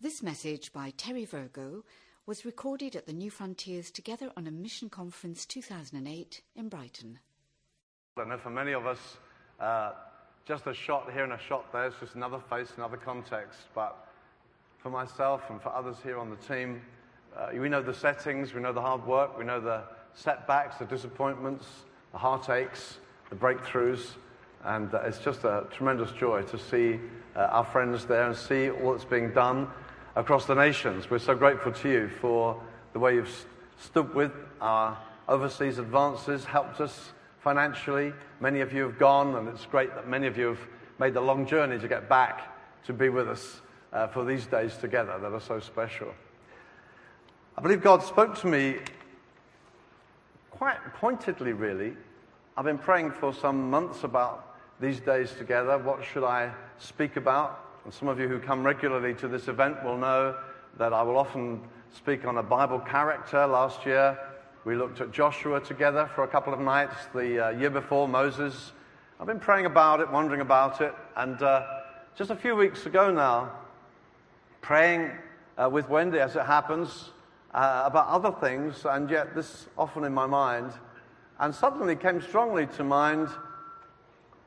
This message by Terry Virgo was recorded at the Newfrontiers Together on a Mission Conference 2008 in Brighton. Know for many of us, uh, just a shot here and a shot there is just another face, another context. But for myself and for others here on the team, uh, we know the settings, we know the hard work, we know the setbacks, the disappointments, the heartaches, the breakthroughs. And uh, it's just a tremendous joy to see uh, our friends there and see all that's being done across the nations. We're so grateful to you for the way you've stood with our overseas advances, helped us financially. Many of you have gone, and it's great that many of you have made the long journey to get back to be with us uh, for these days together that are so special. I believe God spoke to me quite pointedly, really. I've been praying for some months about these days together. What should I speak about? And some of you who come regularly to this event will know that I will often speak on a Bible character. Last year, we looked at Joshua together for a couple of nights, the uh, year before Moses. I've been praying about it, wondering about it, and uh, just a few weeks ago now, praying uh, with Wendy, as it happens, uh, about other things, and yet this often in my mind, and suddenly came strongly to mind,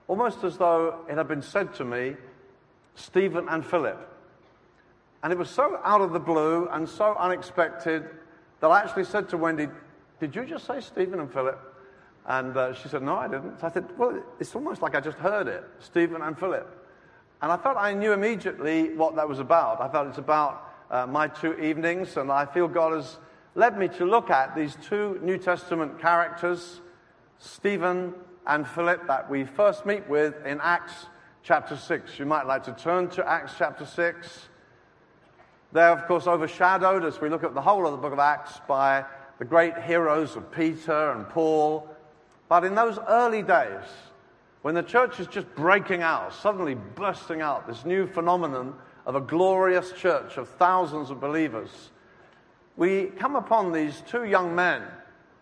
almost as though it had been said to me Stephen and Philip. And it was so out of the blue and so unexpected that I actually said to Wendy, Did you just say Stephen and Philip? And uh, she said, No, I didn't. So I said, Well, it's almost like I just heard it Stephen and Philip. And I felt I knew immediately what that was about. I felt it's about uh, my two evenings, and I feel God has led me to look at these two New Testament characters, Stephen and Philip, that we first meet with in Acts chapter 6. You might like to turn to Acts chapter 6. They're, of course, overshadowed as we look at the whole of the book of Acts by the great heroes of Peter and Paul. But in those early days, when the church is just breaking out, suddenly bursting out, this new phenomenon of a glorious church of thousands of believers, we come upon these two young men.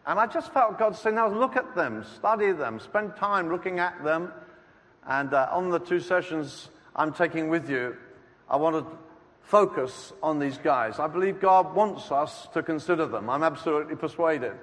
And I just felt God say, now look at them, study them, spend time looking at them and uh, on the two sessions I'm taking with you, I want to focus on these guys. I believe God wants us to consider them. I'm absolutely persuaded.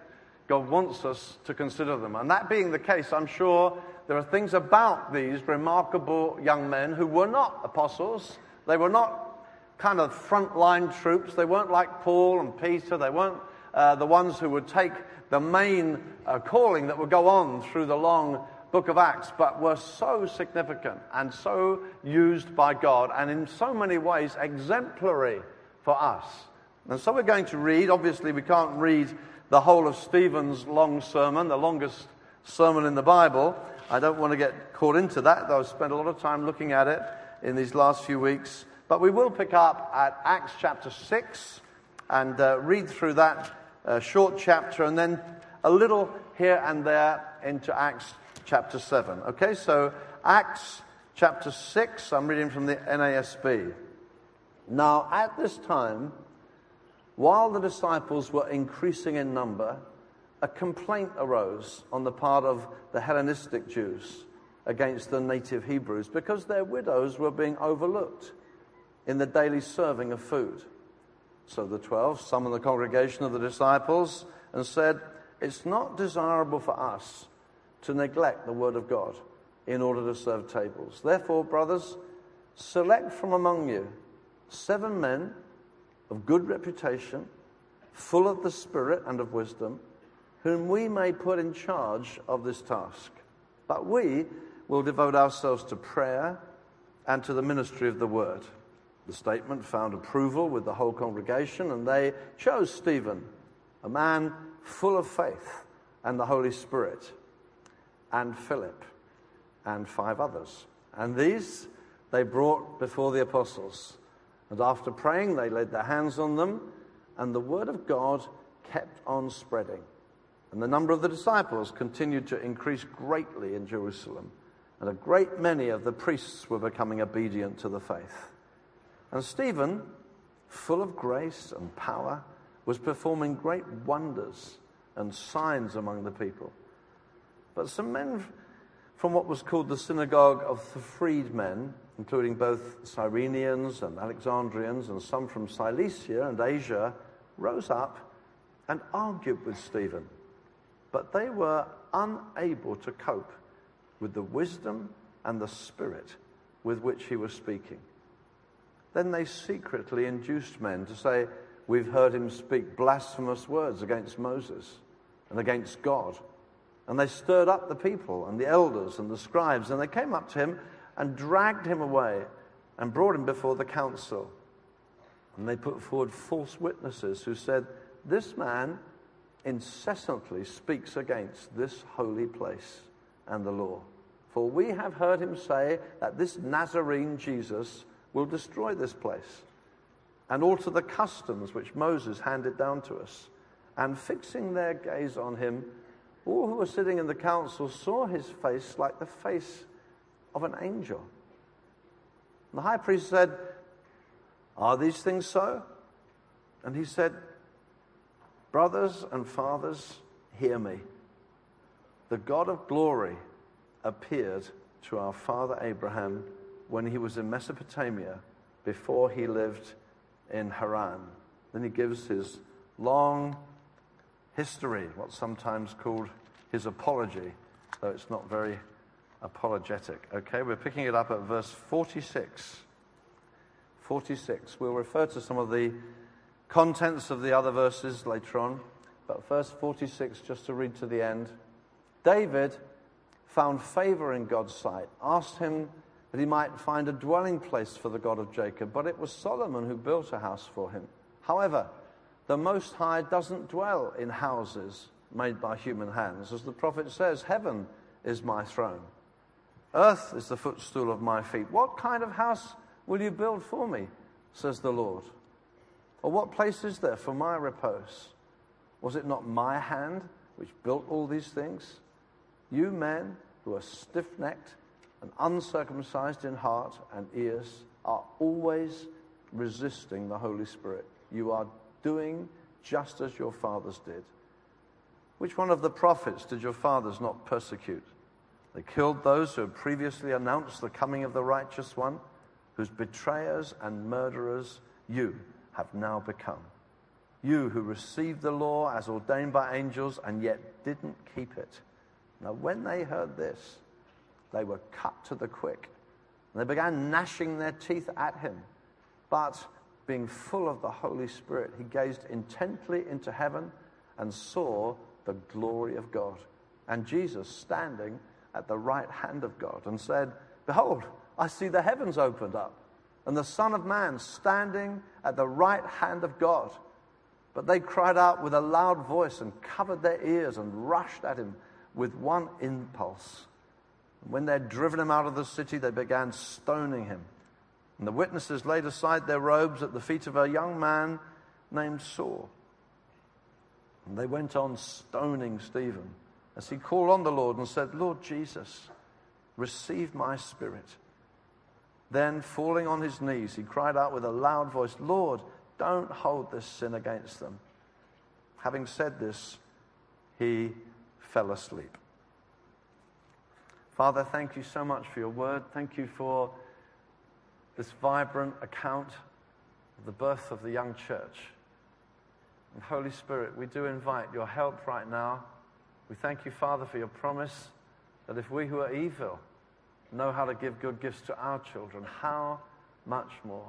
God wants us to consider them. And that being the case, I'm sure there are things about these remarkable young men who were not apostles. They were not kind of frontline troops. They weren't like Paul and Peter. They weren't uh, the ones who would take the main uh, calling that would go on through the long book of Acts, but were so significant and so used by God and in so many ways exemplary for us. And so we're going to read, obviously, we can't read the whole of Stephen's long sermon, the longest sermon in the Bible. I don't want to get caught into that, though I've spent a lot of time looking at it in these last few weeks. But we will pick up at Acts chapter 6 and uh, read through that uh, short chapter and then a little here and there into Acts chapter 7. Okay, so Acts chapter 6, I'm reading from the NASB. Now, at this time, while the disciples were increasing in number, a complaint arose on the part of the Hellenistic Jews against the native Hebrews because their widows were being overlooked in the daily serving of food. So the twelve summoned the congregation of the disciples and said, It's not desirable for us to neglect the Word of God in order to serve tables. Therefore, brothers, select from among you seven men of good reputation, full of the Spirit and of wisdom, whom we may put in charge of this task. But we will devote ourselves to prayer and to the ministry of the Word. The statement found approval with the whole congregation, and they chose Stephen, a man full of faith and the Holy Spirit and Philip and five others. And these they brought before the apostles. And after praying, they laid their hands on them, and the word of God kept on spreading. And the number of the disciples continued to increase greatly in Jerusalem. And a great many of the priests were becoming obedient to the faith. And Stephen, full of grace and power, was performing great wonders and signs among the people. But some men from what was called the synagogue of the freedmen, including both Cyrenians and Alexandrians and some from Cilicia and Asia, rose up and argued with Stephen. But they were unable to cope with the wisdom and the spirit with which he was speaking. Then they secretly induced men to say, We've heard him speak blasphemous words against Moses and against God. And they stirred up the people and the elders and the scribes, and they came up to him and dragged him away and brought him before the council. And they put forward false witnesses who said, This man incessantly speaks against this holy place and the law. For we have heard him say that this Nazarene Jesus will destroy this place and alter the customs which Moses handed down to us. And fixing their gaze on him, all who were sitting in the council saw his face like the face of an angel. And the high priest said, Are these things so? And he said, Brothers and fathers, hear me. The God of glory appeared to our father Abraham when he was in Mesopotamia before he lived in Haran. Then he gives his long history, what's sometimes called his apology, though it's not very apologetic. Okay, we're picking it up at verse 46. 46. We'll refer to some of the contents of the other verses later on, but verse 46, just to read to the end. David found favor in God's sight, asked him that he might find a dwelling place for the God of Jacob. But it was Solomon who built a house for him. However, the Most High doesn't dwell in houses made by human hands. As the prophet says, Heaven is my throne, earth is the footstool of my feet. What kind of house will you build for me? says the Lord. Or what place is there for my repose? Was it not my hand which built all these things? You men who are stiff necked and uncircumcised in heart and ears are always resisting the Holy Spirit. You are doing just as your fathers did. Which one of the prophets did your fathers not persecute? They killed those who had previously announced the coming of the righteous one, whose betrayers and murderers you have now become. You who received the law as ordained by angels and yet didn't keep it. Now, when they heard this, they were cut to the quick. And they began gnashing their teeth at him. But being full of the Holy Spirit, he gazed intently into heaven and saw the glory of God. And Jesus standing at the right hand of God and said, Behold, I see the heavens opened up, and the Son of Man standing at the right hand of God. But they cried out with a loud voice and covered their ears and rushed at him with one impulse. When they'd driven him out of the city, they began stoning him. And the witnesses laid aside their robes at the feet of a young man named Saul. And they went on stoning Stephen as he called on the Lord and said, Lord Jesus, receive my spirit. Then, falling on his knees, he cried out with a loud voice, Lord, don't hold this sin against them. Having said this, he fell asleep. Father, thank you so much for your word. Thank you for this vibrant account of the birth of the young church. And Holy Spirit, we do invite your help right now. We thank you, Father, for your promise that if we who are evil know how to give good gifts to our children, how much more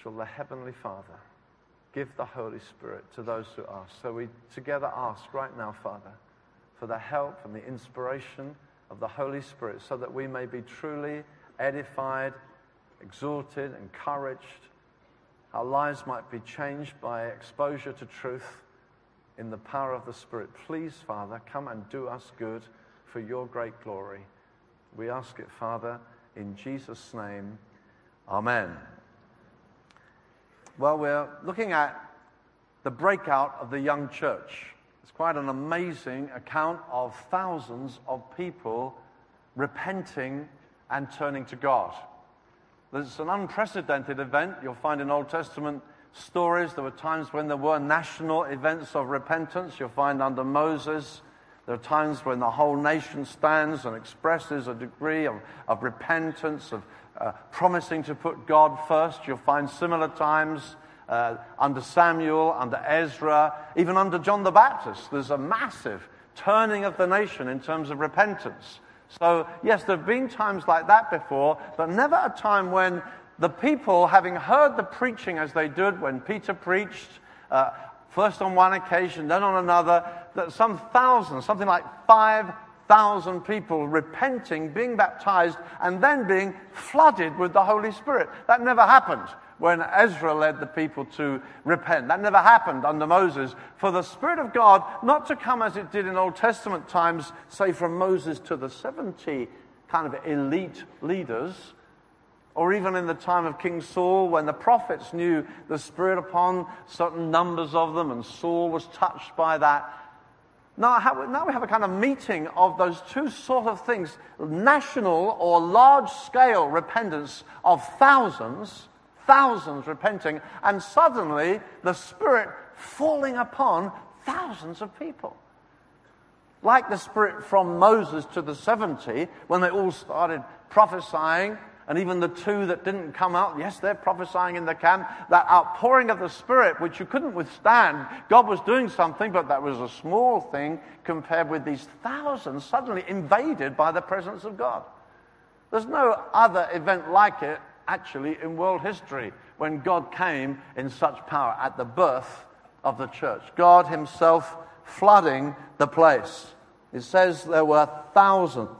shall the Heavenly Father give the Holy Spirit to those who ask? So we together ask right now, Father, for the help and the inspiration of the Holy Spirit so that we may be truly edified, exhorted, encouraged. Our lives might be changed by exposure to truth in the power of the Spirit. Please, Father, come and do us good for your great glory. We ask it, Father, in Jesus' name. Amen. Well, we're looking at the breakout of the young church. It's quite an amazing account of thousands of people repenting and turning to God. It's an unprecedented event. You'll find in Old Testament stories there were times when there were national events of repentance. You'll find under Moses There are times when the whole nation stands and expresses a degree of, of repentance, of uh, promising to put God first. You'll find similar times uh, under Samuel, under Ezra, even under John the Baptist. There's a massive turning of the nation in terms of repentance. So, yes, there have been times like that before, but never a time when the people, having heard the preaching as they did when Peter preached, uh, first on one occasion, then on another, that some thousands, something like 5,000 people repenting, being baptized, and then being flooded with the Holy Spirit. That never happened when Ezra led the people to repent. That never happened under Moses. For the Spirit of God not to come as it did in Old Testament times, say from Moses to the 70 kind of elite leaders, or even in the time of King Saul, when the prophets knew the Spirit upon certain numbers of them, and Saul was touched by that. Now, now we have a kind of meeting of those two sort of things national or large scale repentance of thousands thousands repenting, and suddenly the Spirit falling upon thousands of people. Like the Spirit from Moses to the 70, when they all started prophesying, and even the two that didn't come out, yes, they're prophesying in the camp, that outpouring of the Spirit, which you couldn't withstand. God was doing something, but that was a small thing compared with these thousands suddenly invaded by the presence of God. There's no other event like it actually in world history when God came in such power at the birth of the church. God Himself flooding the place. It says there were thousands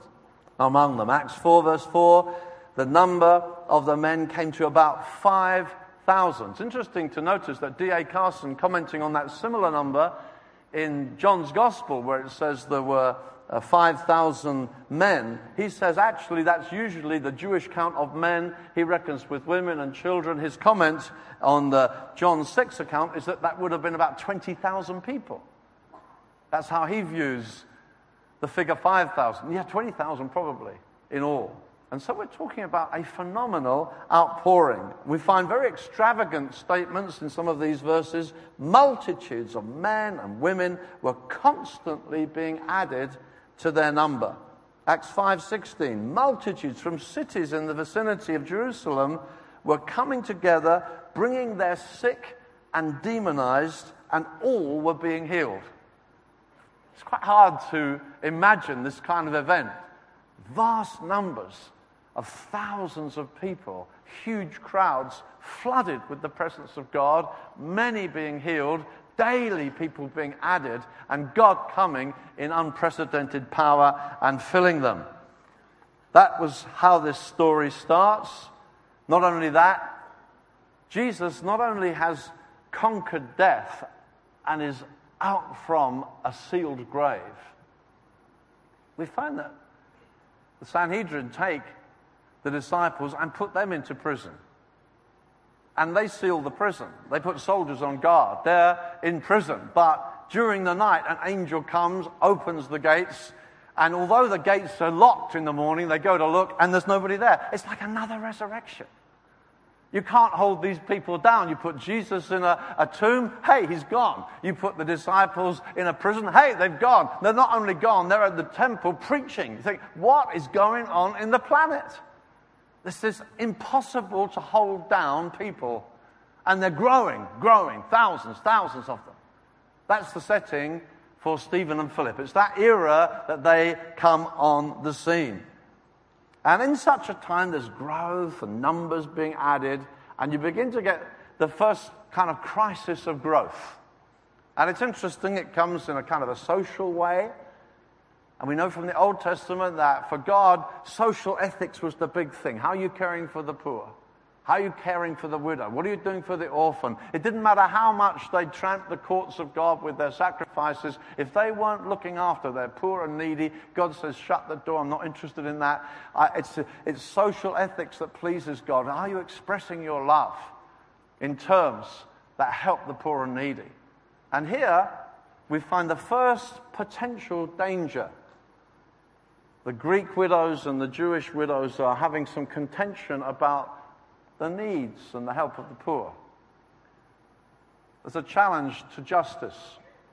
among them. Acts 4, verse 4, the number of the men came to about 5,000. It's interesting to notice that D.A. Carson, commenting on that similar number in John's Gospel, where it says there were uh, 5,000 men. He says actually that's usually the Jewish count of men. He reckons with women and children. His comment on the John 6 account is that that would have been about 20,000 people. That's how he views the figure 5,000. Yeah, 20,000 probably in all. And so we're talking about a phenomenal outpouring. We find very extravagant statements in some of these verses. Multitudes of men and women were constantly being added to their number. Acts 5:16 multitudes from cities in the vicinity of Jerusalem were coming together bringing their sick and demonized and all were being healed. It's quite hard to imagine this kind of event. Vast numbers of thousands of people, huge crowds flooded with the presence of God, many being healed, daily people being added, and God coming in unprecedented power and filling them. That was how this story starts. Not only that, Jesus not only has conquered death and is out from a sealed grave, we find that the Sanhedrin take the disciples and put them into prison and they seal the prison. They put soldiers on guard. They're in prison. But during the night, an angel comes, opens the gates, and although the gates are locked in the morning, they go to look and there's nobody there. It's like another resurrection. You can't hold these people down. You put Jesus in a, a, tomb, hey, he's gone. You put the disciples in a prison, hey, they've gone. They're not only gone, they're at the temple preaching. You think, what is going on in the planet? This is impossible to hold down people. And they're growing, growing, thousands, thousands of them. That's the setting for Stephen and Philip. It's that era that they come on the scene. And in such a time, there's growth and numbers being added, and you begin to get the first kind of crisis of growth. And it's interesting, it comes in a kind of a social way. And we know from the Old Testament that for God, social ethics was the big thing. How are you caring for the poor? How are you caring for the widow? What are you doing for the orphan? It didn't matter how much they tramped the courts of God with their sacrifices. If they weren't looking after their poor and needy, God says, shut the door. I'm not interested in that. it's, it's social ethics that pleases God. Are you expressing your love in terms that help the poor and needy? And here we find the first potential danger the Greek widows and the Jewish widows are having some contention about the needs and the help of the poor. There's a challenge to justice.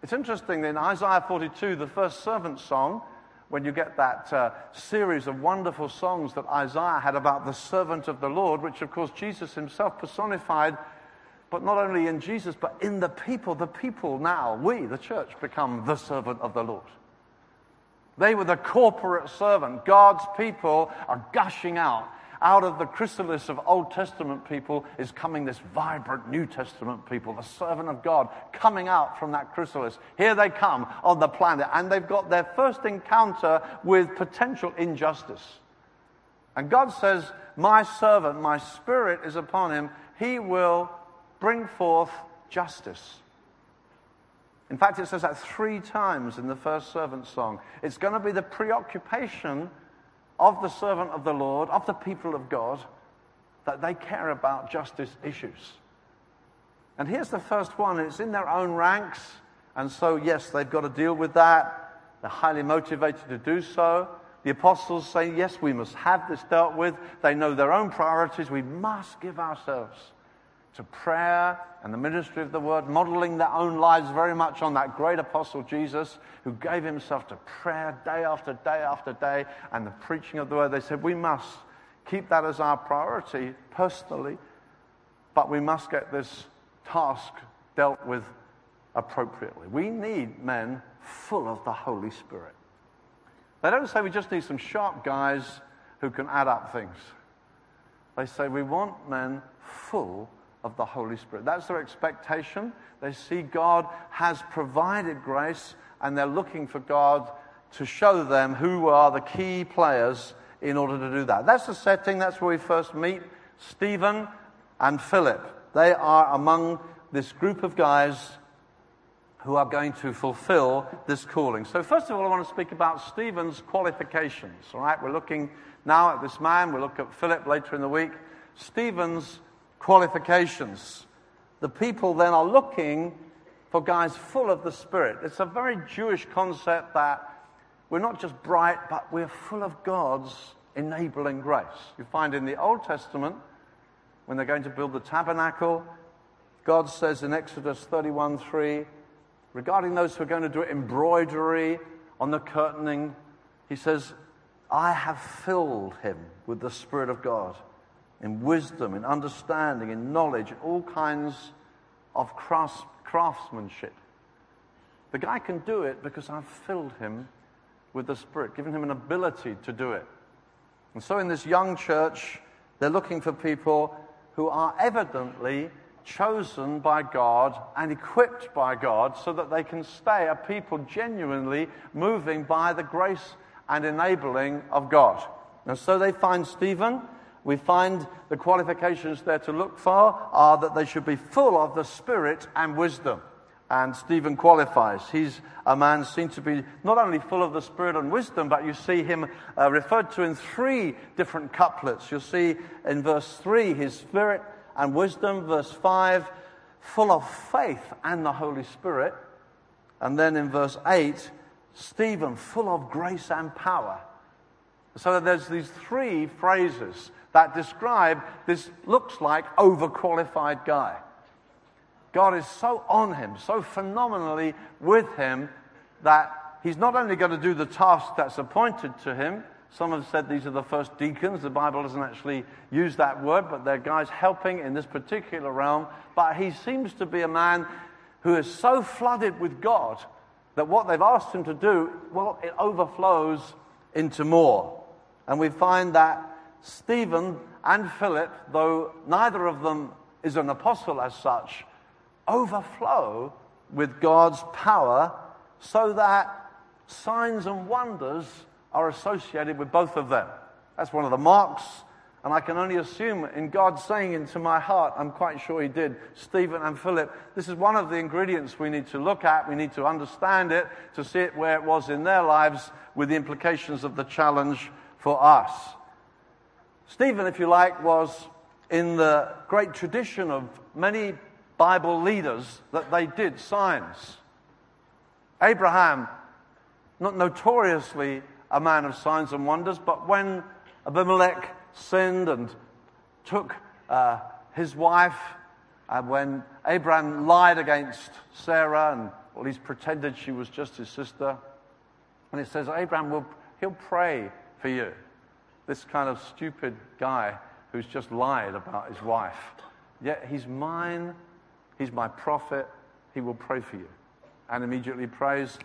It's interesting in Isaiah 42, the first servant song, when you get that uh, series of wonderful songs that Isaiah had about the servant of the Lord, which of course Jesus himself personified, but not only in Jesus, but in the people. The people now, we, the church, become the servant of the Lord. They were the corporate servant. God's people are gushing out out of the chrysalis of Old Testament people is coming this vibrant New Testament people, the servant of God, coming out from that chrysalis. Here they come on the planet, and they've got their first encounter with potential injustice. And God says, My servant, my spirit is upon him. He will bring forth justice. In fact, it says that three times in the first servant song. It's going to be the preoccupation of the servant of the Lord, of the people of God, that they care about justice issues. And here's the first one, it's in their own ranks. And so, yes, they've got to deal with that. They're highly motivated to do so. The apostles say, yes, we must have this dealt with. They know their own priorities. We must give ourselves to prayer and the ministry of the word, modeling their own lives very much on that great apostle Jesus who gave himself to prayer day after day after day and the preaching of the word. They said, We must keep that as our priority personally, but we must get this task dealt with appropriately. We need men full of the Holy Spirit. They don't say we just need some sharp guys who can add up things. They say we want men full of the Holy Spirit. That's their expectation. They see God has provided grace and they're looking for God to show them who are the key players in order to do that. That's the setting. That's where we first meet Stephen and Philip. They are among this group of guys who are going to fulfill this calling. So, first of all, I want to speak about Stephen's qualifications. All right, we're looking now at this man, we'll look at Philip later in the week. Stephen's qualifications. The people then are looking for guys full of the Spirit. It's a very Jewish concept that we're not just bright, but we're full of God's enabling grace. You find in the Old Testament, when they're going to build the tabernacle, God says in Exodus 31 3, regarding those who are going to do embroidery on the curtaining, He says, I have filled him with the Spirit of God in wisdom, in understanding, in knowledge, in all kinds of craftsmanship. The guy can do it because I've filled him with the Spirit, given him an ability to do it. And so in this young church, they're looking for people who are evidently chosen by God and equipped by God so that they can stay a people genuinely moving by the grace and enabling of God. And so they find Stephen we find the qualifications there to look for are that they should be full of the Spirit and wisdom. And Stephen qualifies. He's a man seen to be not only full of the Spirit and wisdom, but you see him uh, referred to in three different couplets. You'll see in verse 3 his Spirit and wisdom, verse 5, full of faith and the Holy Spirit. And then in verse 8, Stephen, full of grace and power. So there's these three phrases that describe this looks like overqualified guy. God is so on him, so phenomenally with him, that he's not only going to do the task that's appointed to him. Some have said these are the first deacons. The Bible doesn't actually use that word, but they're guys helping in this particular realm. But he seems to be a man who is so flooded with God that what they've asked him to do, well, it overflows into more. And we find that Stephen and Philip, though neither of them is an apostle as such, overflow with God's power so that signs and wonders are associated with both of them. That's one of the marks. And I can only assume in God saying into my heart, I'm quite sure He did, Stephen and Philip, this is one of the ingredients we need to look at. We need to understand it, to see it where it was in their lives with the implications of the challenge for us. Stephen, if you like, was in the great tradition of many Bible leaders that they did signs. Abraham, not notoriously a man of signs and wonders, but when Abimelech sinned and took uh, his wife, and when Abraham lied against Sarah and at least pretended she was just his sister. And it says, Abraham will he'll pray for you. This kind of stupid guy who's just lied about his wife. Yet he's mine, he's my prophet, he will pray for you. And immediately prays,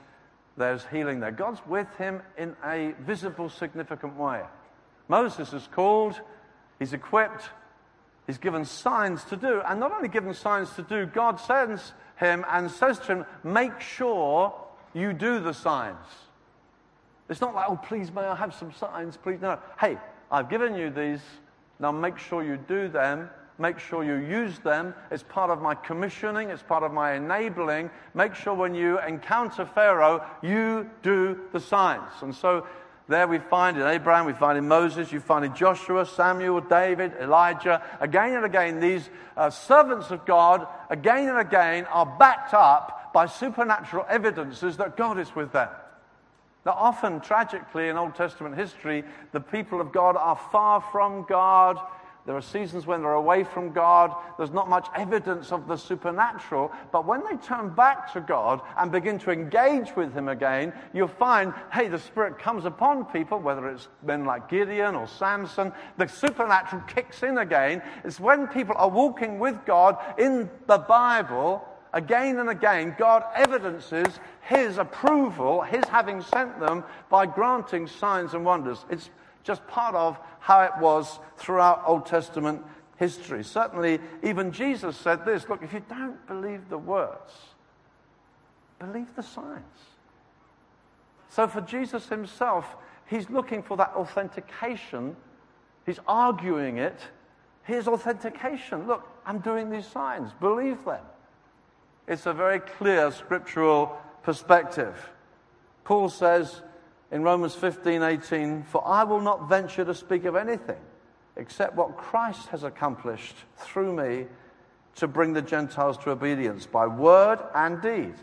there's healing there. God's with him in a visible, significant way. Moses is called, he's equipped, he's given signs to do. And not only given signs to do, God sends him and says to him, Make sure you do the signs. It's not like, oh, please, may I have some signs, please. No. Hey, I've given you these. Now make sure you do them. Make sure you use them. It's part of my commissioning. It's part of my enabling. Make sure when you encounter Pharaoh, you do the signs. And so there we find in Abraham, we find in Moses, you find in Joshua, Samuel, David, Elijah. Again and again, these uh, servants of God, again and again, are backed up by supernatural evidences that God is with them. Now, often, tragically, in Old Testament history, the people of God are far from God. There are seasons when they're away from God. There's not much evidence of the supernatural. But when they turn back to God and begin to engage with Him again, you'll find, hey, the Spirit comes upon people, whether it's men like Gideon or Samson. The supernatural kicks in again. It's when people are walking with God in the Bible again and again, God evidences his approval, his having sent them, by granting signs and wonders. It's just part of how it was throughout Old Testament history. Certainly, even Jesus said this look, if you don't believe the words, believe the signs. So, for Jesus himself, he's looking for that authentication. He's arguing it. Here's authentication. Look, I'm doing these signs. Believe them. It's a very clear scriptural perspective. Paul says in Romans 15 18, For I will not venture to speak of anything except what Christ has accomplished through me to bring the Gentiles to obedience by word and deed,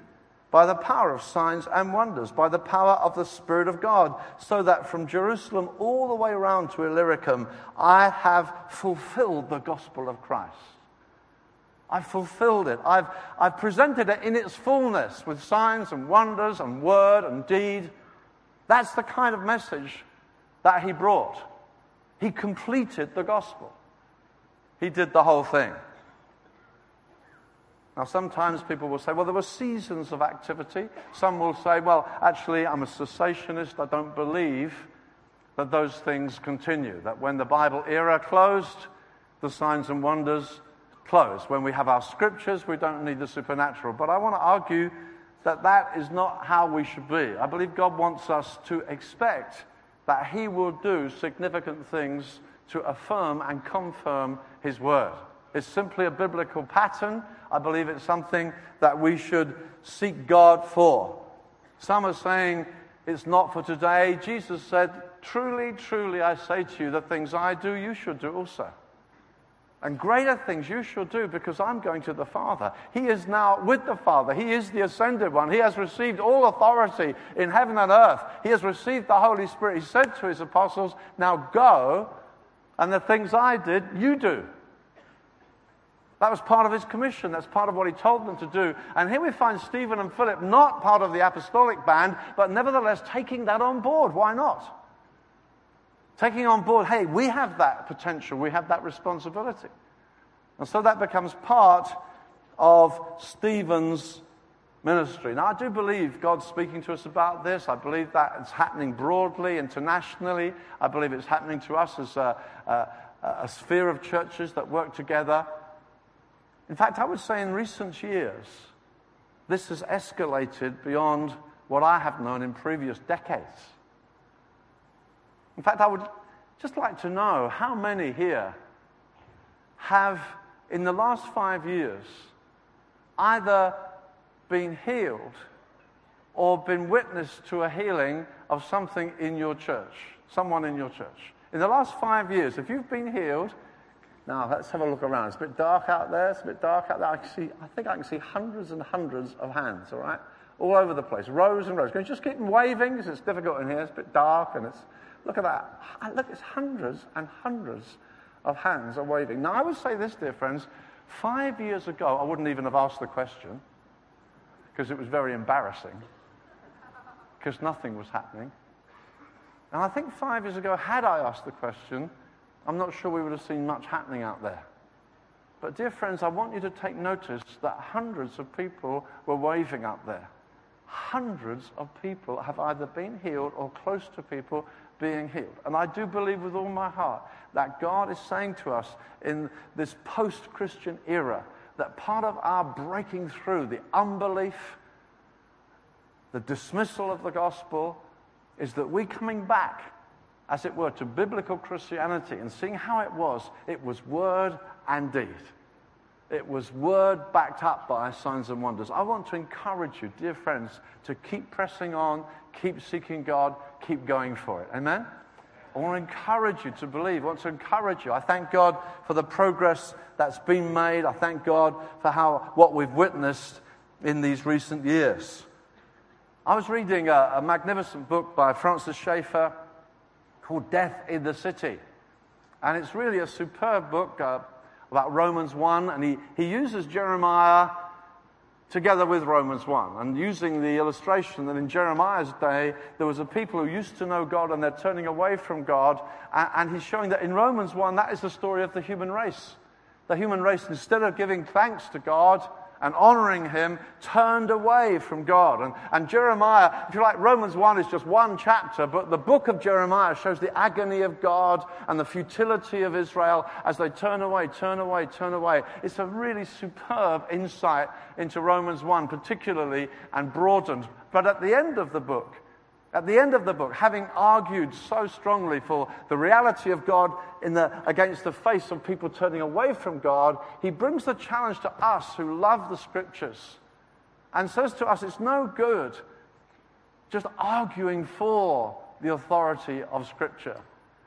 by the power of signs and wonders, by the power of the Spirit of God, so that from Jerusalem all the way around to Illyricum, I have fulfilled the gospel of Christ. I've fulfilled it. I've, I've presented it in its fullness with signs and wonders and word and deed. That's the kind of message that he brought. He completed the gospel, he did the whole thing. Now, sometimes people will say, well, there were seasons of activity. Some will say, well, actually, I'm a cessationist. I don't believe that those things continue. That when the Bible era closed, the signs and wonders close. When we have our scriptures, we don't need the supernatural. But I want to argue that that is not how we should be. I believe God wants us to expect that He will do significant things to affirm and confirm His word. It's simply a biblical pattern. I believe it's something that we should seek God for. Some are saying it's not for today. Jesus said, Truly, truly, I say to you, the things I do, you should do also. And greater things you shall do because I'm going to the Father. He is now with the Father. He is the ascended one. He has received all authority in heaven and earth. He has received the Holy Spirit. He said to his apostles, Now go, and the things I did, you do. That was part of his commission. That's part of what he told them to do. And here we find Stephen and Philip not part of the apostolic band, but nevertheless taking that on board. Why not? Taking on board, hey, we have that potential, we have that responsibility. And so that becomes part of Stephen's ministry. Now, I do believe God's speaking to us about this. I believe that it's happening broadly, internationally. I believe it's happening to us as a, a, a sphere of churches that work together. In fact, I would say in recent years, this has escalated beyond what I have known in previous decades. In fact, I would just like to know how many here have, in the last five years, either been healed or been witness to a healing of something in your church, someone in your church. In the last five years, if you've been healed, now let's have a look around. It's a bit dark out there. It's a bit dark out there. I, can see, I think I can see hundreds and hundreds of hands, all right? All over the place, rows and rows. Can you just keep them waving? Because it's difficult in here. It's a bit dark and it's Look at that. Look, it's hundreds and hundreds of hands are waving. Now, I would say this, dear friends. Five years ago, I wouldn't even have asked the question. because it was very embarrassing, because nothing was happening. And I think five years ago, had I asked the question, I'm not sure we would have seen much happening out there. But, dear friends, I want you to take notice that hundreds of people were waving up there. Hundreds of people have either been healed or close to people being healed. And I do believe with all my heart that God is saying to us in this post Christian era that part of our breaking through the unbelief, the dismissal of the gospel, is that we coming back, as it were, to biblical Christianity and seeing how it was. It was word and deed. It was word backed up by signs and wonders. I want to encourage you, dear friends, to keep pressing on, keep seeking God, keep going for it. Amen? I want to encourage you to believe. I want to encourage you. I thank God for the progress that's been made. I thank God for how what we've witnessed in these recent years. I was reading a, a magnificent book by Francis Schaeffer called Death in the City. And it's really a superb book uh, about Romans 1. And he, he uses Jeremiah together with Romans 1 and using the illustration that in Jeremiah's day there was a people who used to know God and they're turning away from God. And, he's showing that in Romans 1, that is the story of the human race. The human race, instead of giving thanks to God, and honoring him turned away from God. And, and Jeremiah, if you like, Romans 1 is just one chapter, but the book of Jeremiah shows the agony of God and the futility of Israel as they turn away, turn away, turn away. It's a really superb insight into Romans 1, particularly and broadened. But at the end of the book, at the end of the book, having argued so strongly for the reality of God the, against the face of people turning away from God, he brings the challenge to us who love the scriptures and says to us, it's no good just arguing for the authority of scripture.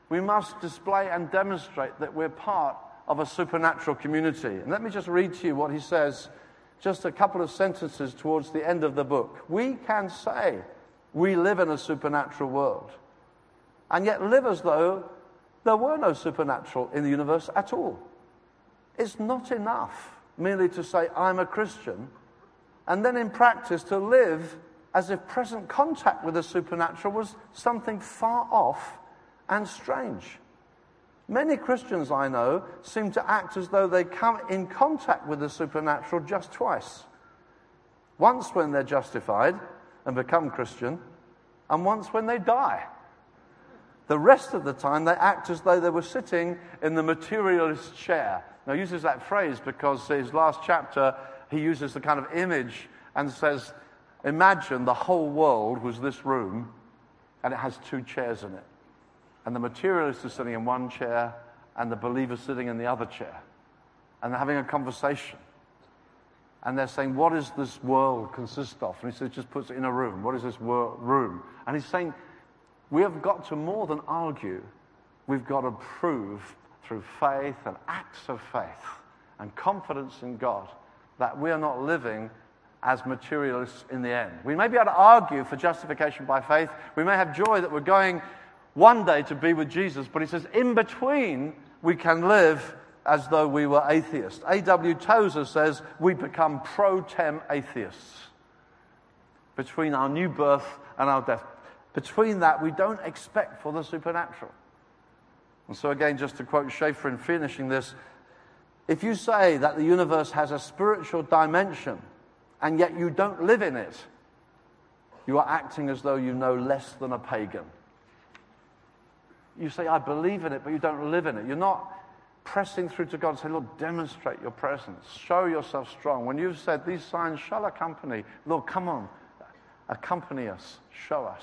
We must display and demonstrate that we're part of a supernatural community. And let me just read to you what he says, just a couple of sentences towards the end of the book. We can say, we live in a supernatural world. And yet live as though there were no supernatural in the universe at all. It's not enough merely to say, I'm a Christian, and then in practice to live as if present contact with the supernatural was something far off and strange. Many Christians I know seem to act as though they come in contact with the supernatural just twice. Once when they're justified, and become Christian, and once when they die. The rest of the time, they act as though they were sitting in the materialist chair. Now, he uses that phrase because his last chapter, he uses the kind of image and says, Imagine the whole world was this room and it has two chairs in it. And the materialist is sitting in one chair and the believer sitting in the other chair. And they're having a conversation and they're saying, What does this world consist of? And he says, just puts it in a room. What is this room? And he's saying, We have got to more than argue, we've got to prove through faith and acts of faith and confidence in God that we are not living as materialists in the end. We may be able to argue for justification by faith. We may have joy that we're going one day to be with Jesus, but he says, in between, we can live as though we were atheists. A.W. Tozer says we become pro tem atheists between our new birth and our death. Between that, we don't expect for the supernatural. And so, again, just to quote Schaeffer in finishing this, if you say that the universe has a spiritual dimension and yet you don't live in it, you are acting as though you know less than a pagan. You say, I believe in it, but you don't live in it. You're not pressing through to God say, Lord, demonstrate your presence. Show yourself strong. When you've said, These signs shall accompany, Lord, come on, accompany us, show us.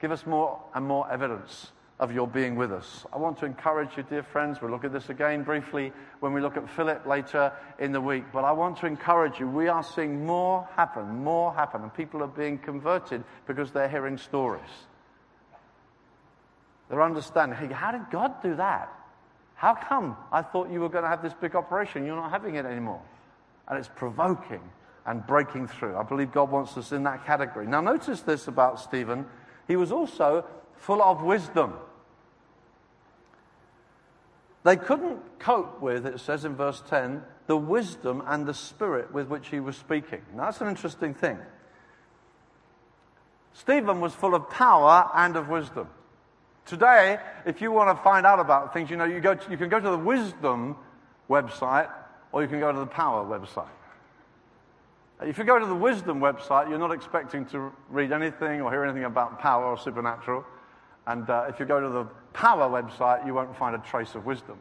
Give us more and more evidence of your being with us. I want to encourage you, dear friends. We'll look at this again briefly when we look at Philip later in the week. But I want to encourage you. We are seeing more happen, more happen, and people are being converted because they're hearing stories. They're understanding, hey, how did God do that? How come I thought you were going to have this big operation? You're not having it anymore. And it's provoking and breaking through. I believe God wants us in that category. Now, notice this about Stephen. He was also full of wisdom. They couldn't cope with, it says in verse 10, the wisdom and the spirit with which he was speaking. Now, that's an interesting thing. Stephen was full of power and of wisdom. Today, if you want to find out about things, you know, you, go to, you can go to the wisdom website or you can go to the power website. If you go to the wisdom website, you're not expecting to read anything or hear anything about power or supernatural. And uh, if you go to the power website, you won't find a trace of wisdom.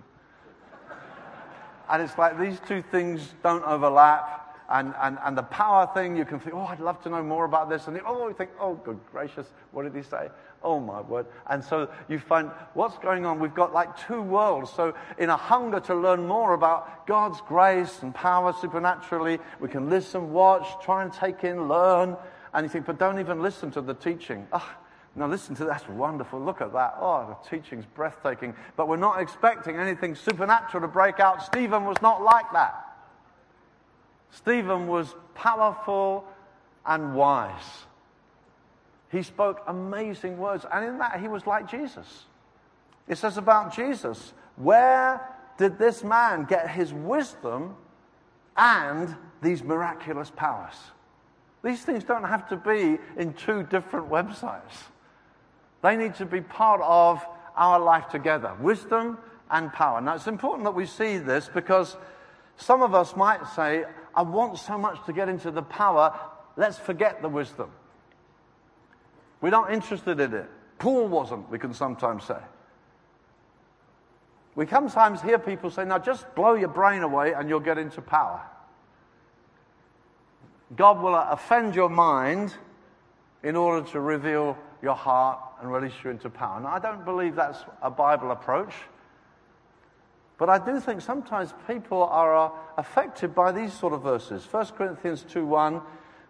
and it's like these two things don't overlap. And, and, and the power thing, you can think, oh, I'd love to know more about this. And oh, you think, oh, good gracious, what did he say? Oh, my word. And so you find what's going on. We've got like two worlds. So, in a hunger to learn more about God's grace and power supernaturally, we can listen, watch, try and take in, learn. And you think, but don't even listen to the teaching. Oh, now, listen to that. That's wonderful. Look at that. Oh, the teaching's breathtaking. But we're not expecting anything supernatural to break out. Stephen was not like that. Stephen was powerful and wise. He spoke amazing words. And in that, he was like Jesus. It says about Jesus, where did this man get his wisdom and these miraculous powers? These things don't have to be in two different websites. They need to be part of our life together wisdom and power. Now, it's important that we see this because some of us might say, I want so much to get into the power, let's forget the wisdom. We're not interested in it. Paul wasn't, we can sometimes say. We sometimes hear people say, now just blow your brain away and you'll get into power. God will offend your mind in order to reveal your heart and release you into power. Now, I don't believe that's a Bible approach, but I do think sometimes people are uh, affected by these sort of verses. 1 Corinthians 2 1,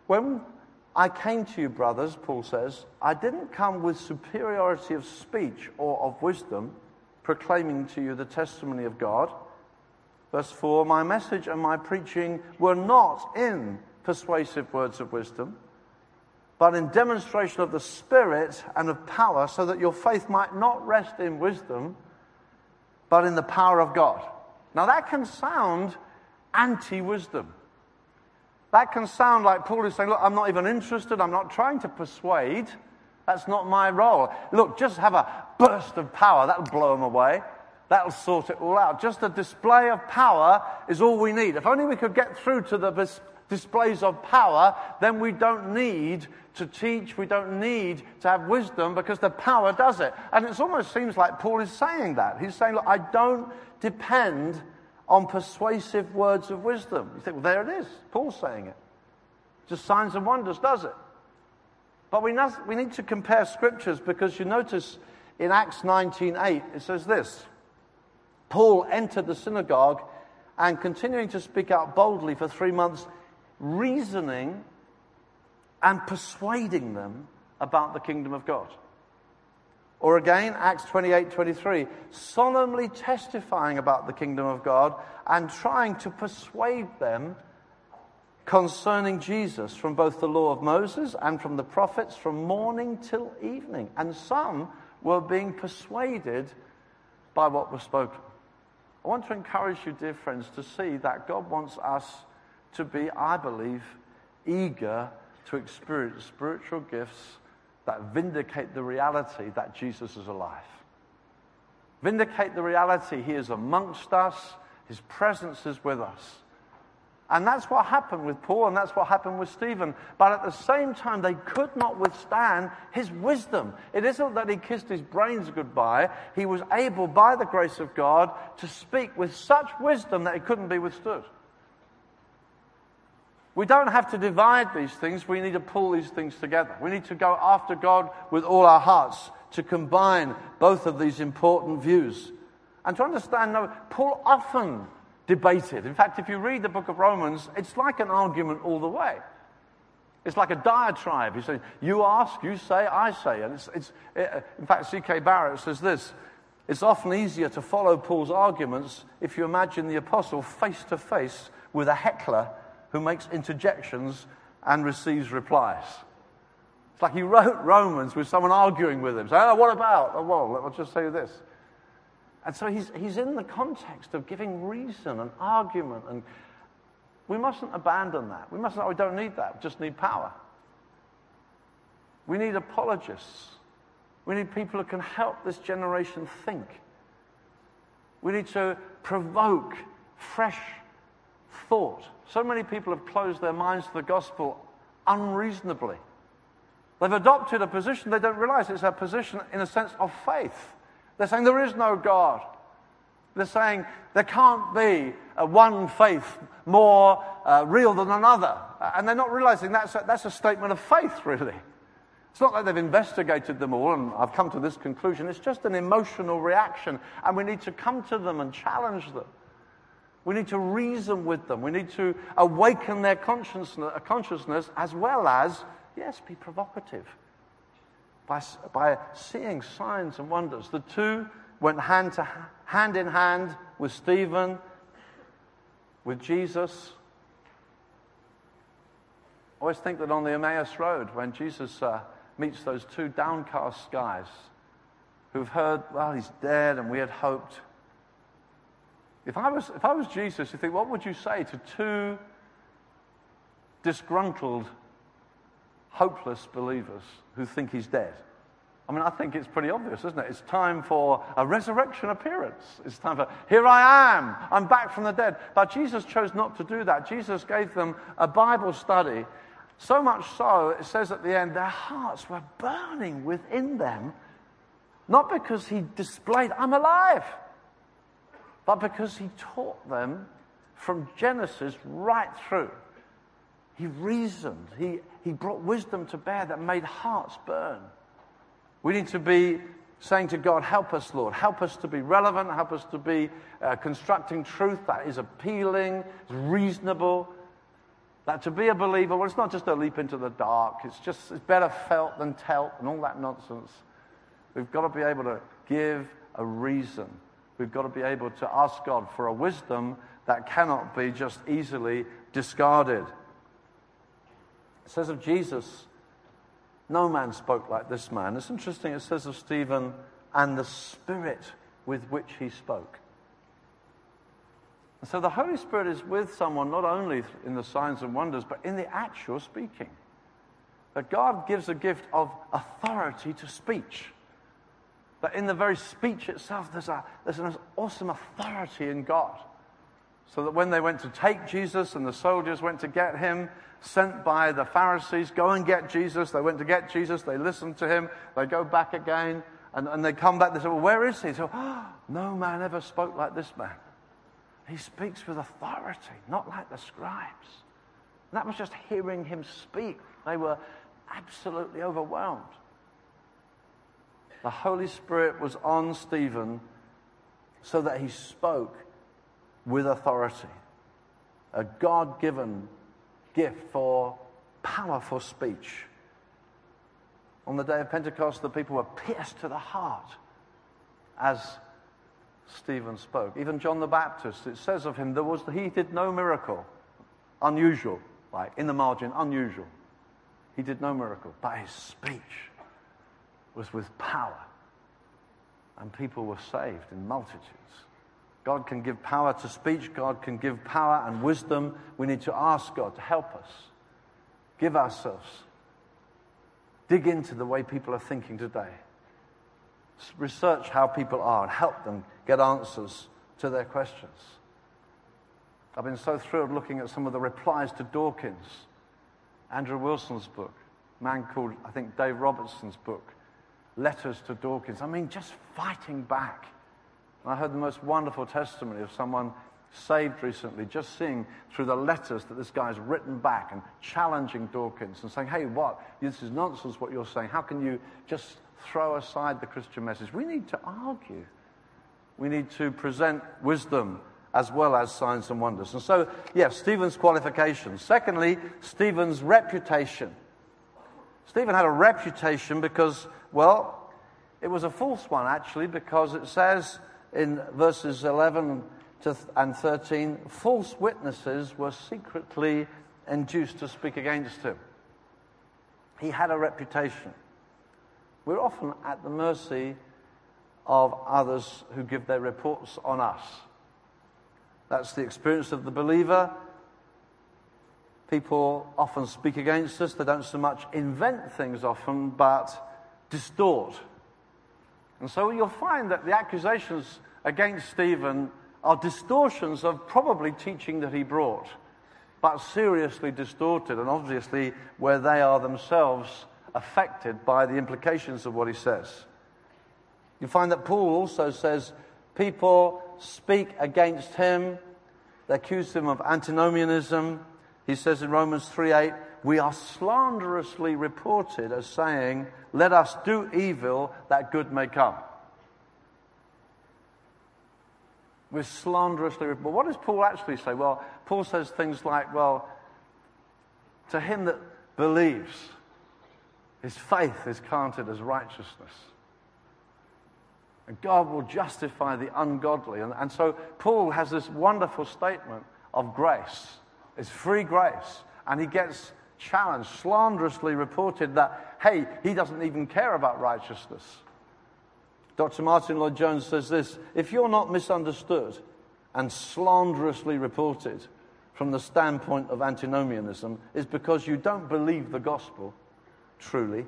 when I came to you, brothers, Paul says, I didn't come with superiority of speech or of wisdom, proclaiming to you the testimony of God. Verse 4 My message and my preaching were not in persuasive words of wisdom but in demonstration of the Spirit and of power, so that your faith might not rest in wisdom, but in the power of God. Now, that can sound anti wisdom. That can sound like Paul is saying, Look, I'm not even interested, I'm not trying to persuade. That's not my role. Look, just have a burst of power, that'll blow them away. That'll sort it all out. Just a display of power is all we need. If only we could get through to the displays of power, then we don't need to teach, we don't need to have wisdom because the power does it. And it almost seems like Paul is saying that. He's saying, Look, I don't depend on persuasive words of wisdom. You think, well, there it is. Paul's saying it. Just signs and wonders does it. But we, we need to compare scriptures because you notice in Acts 19:8 it says this. Paul entered the synagogue and continuing to speak out boldly for three months, reasoning and persuading them about the kingdom of God. Or again, Acts 28 23, solemnly testifying about the kingdom of God and trying to persuade them concerning Jesus from both the law of Moses and from the prophets from morning till evening. And some were being persuaded by what was spoken. I want to encourage you, dear friends, to see that God wants us to be, I believe, eager to experience spiritual gifts that vindicate the reality that Jesus is alive. Vindicate the reality he is amongst us, his presence is with us. And that's what happened with Paul, and that's what happened with Stephen. But at the same time, they could not withstand his wisdom. It isn't that he kissed his brains goodbye, he was able, by the grace of God, to speak with such wisdom that it couldn't be withstood. We don't have to divide these things, we need to pull these things together. We need to go after God with all our hearts to combine both of these important views. And to understand, no, Paul often debated. In fact, if you read the book of Romans, it's like an argument all the way. It's like a diatribe. He say, you ask, you say, I say. And it's, it's it, uh, in fact, C.K. Barrett says this it's often easier to follow Paul's arguments if you imagine the apostle face to face with a heckler who makes interjections and receives replies. It's like he wrote Romans with someone arguing with him. So, oh, what about? Oh, well, I'll just say this. And so he's, he's in the context of giving reason and argument. And we mustn't abandon that. We mustn't, oh, we don't need that. We just need power. We need apologists. We need people who can help this generation think. We need to provoke fresh thought. So many people have closed their minds to the gospel unreasonably. They've adopted a position they don't realize it's a position in a sense of faith. They're saying there is no God. They're saying there can't be a one faith more uh, real than another. And they're not realizing that's a, that's a statement of faith, really. It's not like they've investigated them all and I've come to this conclusion. It's just an emotional reaction. And we need to come to them and challenge them. We need to reason with them. We need to awaken their consciousness, consciousness as well as, yes, be provocative by, by seeing signs and wonders. The two went hand, to, hand in hand with Stephen, with Jesus. I always think that on the Emmaus Road, when Jesus uh, meets those two downcast guys who've heard, well, he's dead and we had hoped. If I was, if I was Jesus, you think, what would you say to two disgruntled, hopeless believers who think he's dead? I mean, I think it's pretty obvious, isn't it? It's time for a resurrection appearance. It's time for, here I am, I'm back from the dead. But Jesus chose not to do that. Jesus gave them a Bible study. So much so, it says at the end, their hearts were burning within them, not because he displayed, I'm alive, but because he taught them from Genesis right through. He reasoned, he, he brought wisdom to bear that made hearts burn. We need to be saying to God, Help us, Lord. Help us to be relevant. Help us to be uh, constructing truth that is appealing, is reasonable. That to be a believer, well, it's not just a leap into the dark. It's just, it's better felt than telt and all that nonsense. We've got to be able to give a reason. We've got to be able to ask God for a wisdom that cannot be just easily discarded. It says of Jesus, no man spoke like this man. It's interesting, it says of Stephen, and the spirit with which he spoke. And so the Holy Spirit is with someone not only in the signs and wonders, but in the actual speaking. That God gives a gift of authority to speech. That in the very speech itself, there's, a, there's an awesome authority in God. So that when they went to take Jesus and the soldiers went to get him, sent by the Pharisees, go and get Jesus. They went to get Jesus. They listened to him. They go back again. And, and they come back. They say, Well, where is he? So, oh, no man ever spoke like this man. He speaks with authority, not like the scribes. And that was just hearing him speak. They were absolutely overwhelmed. The Holy Spirit was on Stephen so that he spoke with authority. A God given gift for powerful speech. On the day of Pentecost, the people were pierced to the heart as Stephen spoke. Even John the Baptist, it says of him, there was, he did no miracle. Unusual, like in the margin, unusual. He did no miracle, but his speech was with power. And people were saved in multitudes. God can give power to speech, God can give power and wisdom. We need to ask God to help us, give ourselves, dig into the way people are thinking today, research how people are, and help them get answers to their questions. I've been so thrilled looking at some of the replies to Dawkins, Andrew Wilson's book, man called, I think, Dave Robertson's book, Letters to Dawkins. I mean, just fighting back and I heard the most wonderful testimony of someone saved recently, just seeing through the letters that this guy's written back and challenging Dawkins and saying, hey, what? This is nonsense what you're saying. How can you just throw aside the Christian message? We need to argue. We need to present wisdom as well as signs and wonders. And so, yes, Stephen's qualifications. Secondly, Stephen's reputation. Stephen had a reputation because, well, it was a false one actually, because it says in verses 11 and 13, false witnesses were secretly induced to speak against him. He had a reputation. We're often at the mercy of others who give their reports on us. That's the experience of the believer. People often speak against us. They don't so much invent things often, but distort. And so you'll find that the accusations against Stephen are distortions of probably teaching that he brought, but seriously distorted, and obviously where they are themselves affected by the implications of what he says. You find that Paul also says people speak against him, they accuse him of antinomianism. He says in Romans 3:8, we are slanderously reported as saying, Let us do evil that good may come. We're slanderously reported. But what does Paul actually say? Well, Paul says things like, Well, to him that believes, his faith is counted as righteousness. And God will justify the ungodly. And, and so Paul has this wonderful statement of grace. It's free grace. And he gets challenged, slanderously reported that, hey, he doesn't even care about righteousness. Dr. Martyn Lloyd-Jones says this if you're not misunderstood and slanderously reported from the standpoint of antinomianism, it's because you don't believe the gospel truly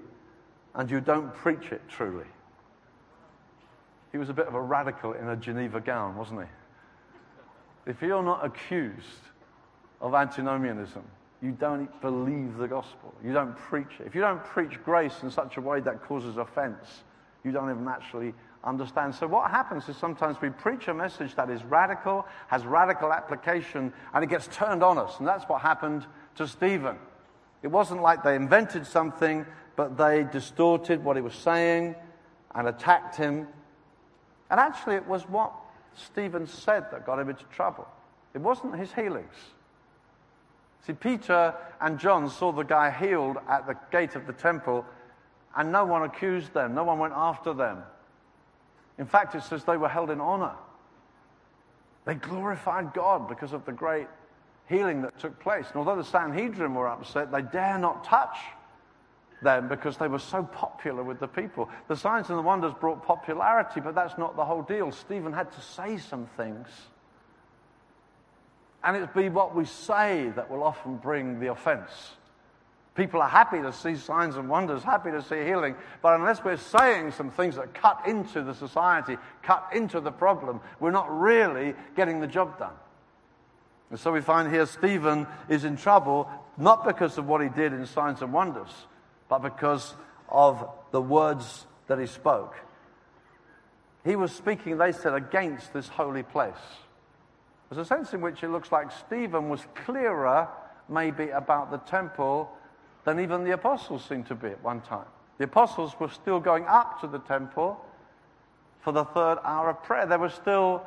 and you don't preach it truly. He was a bit of a radical in a Geneva gown, wasn't he? If you're not accused of antinomianism, you don't believe the gospel. You don't preach it. If you don't preach grace in such a way that causes offense, you don't even actually understand. So, what happens is sometimes we preach a message that is radical, has radical application, and it gets turned on us. And that's what happened to Stephen. It wasn't like they invented something, but they distorted what he was saying and attacked him. And actually, it was what Stephen said that got him into trouble. It wasn't his healings. See, Peter and John saw the guy healed at the gate of the temple, and no one accused them, no one went after them. In fact, it says they were held in honor. They glorified God because of the great healing that took place. And although the Sanhedrin were upset, they dare not touch them because they were so popular with the people. The signs and the wonders brought popularity, but that's not the whole deal. Stephen had to say some things and it's be what we say that will often bring the offense. People are happy to see signs and wonders, happy to see healing, but unless we're saying some things that cut into the society, cut into the problem, we're not really getting the job done. And so we find here Stephen is in trouble, not because of what he did in signs and wonders, but because of the words that he spoke. He was speaking, they said, against this holy place. There's a sense in which it looks like Stephen was clearer, maybe, about the temple than even the apostles seemed to be at one time. The apostles were still going up to the temple for the third hour of prayer. They were still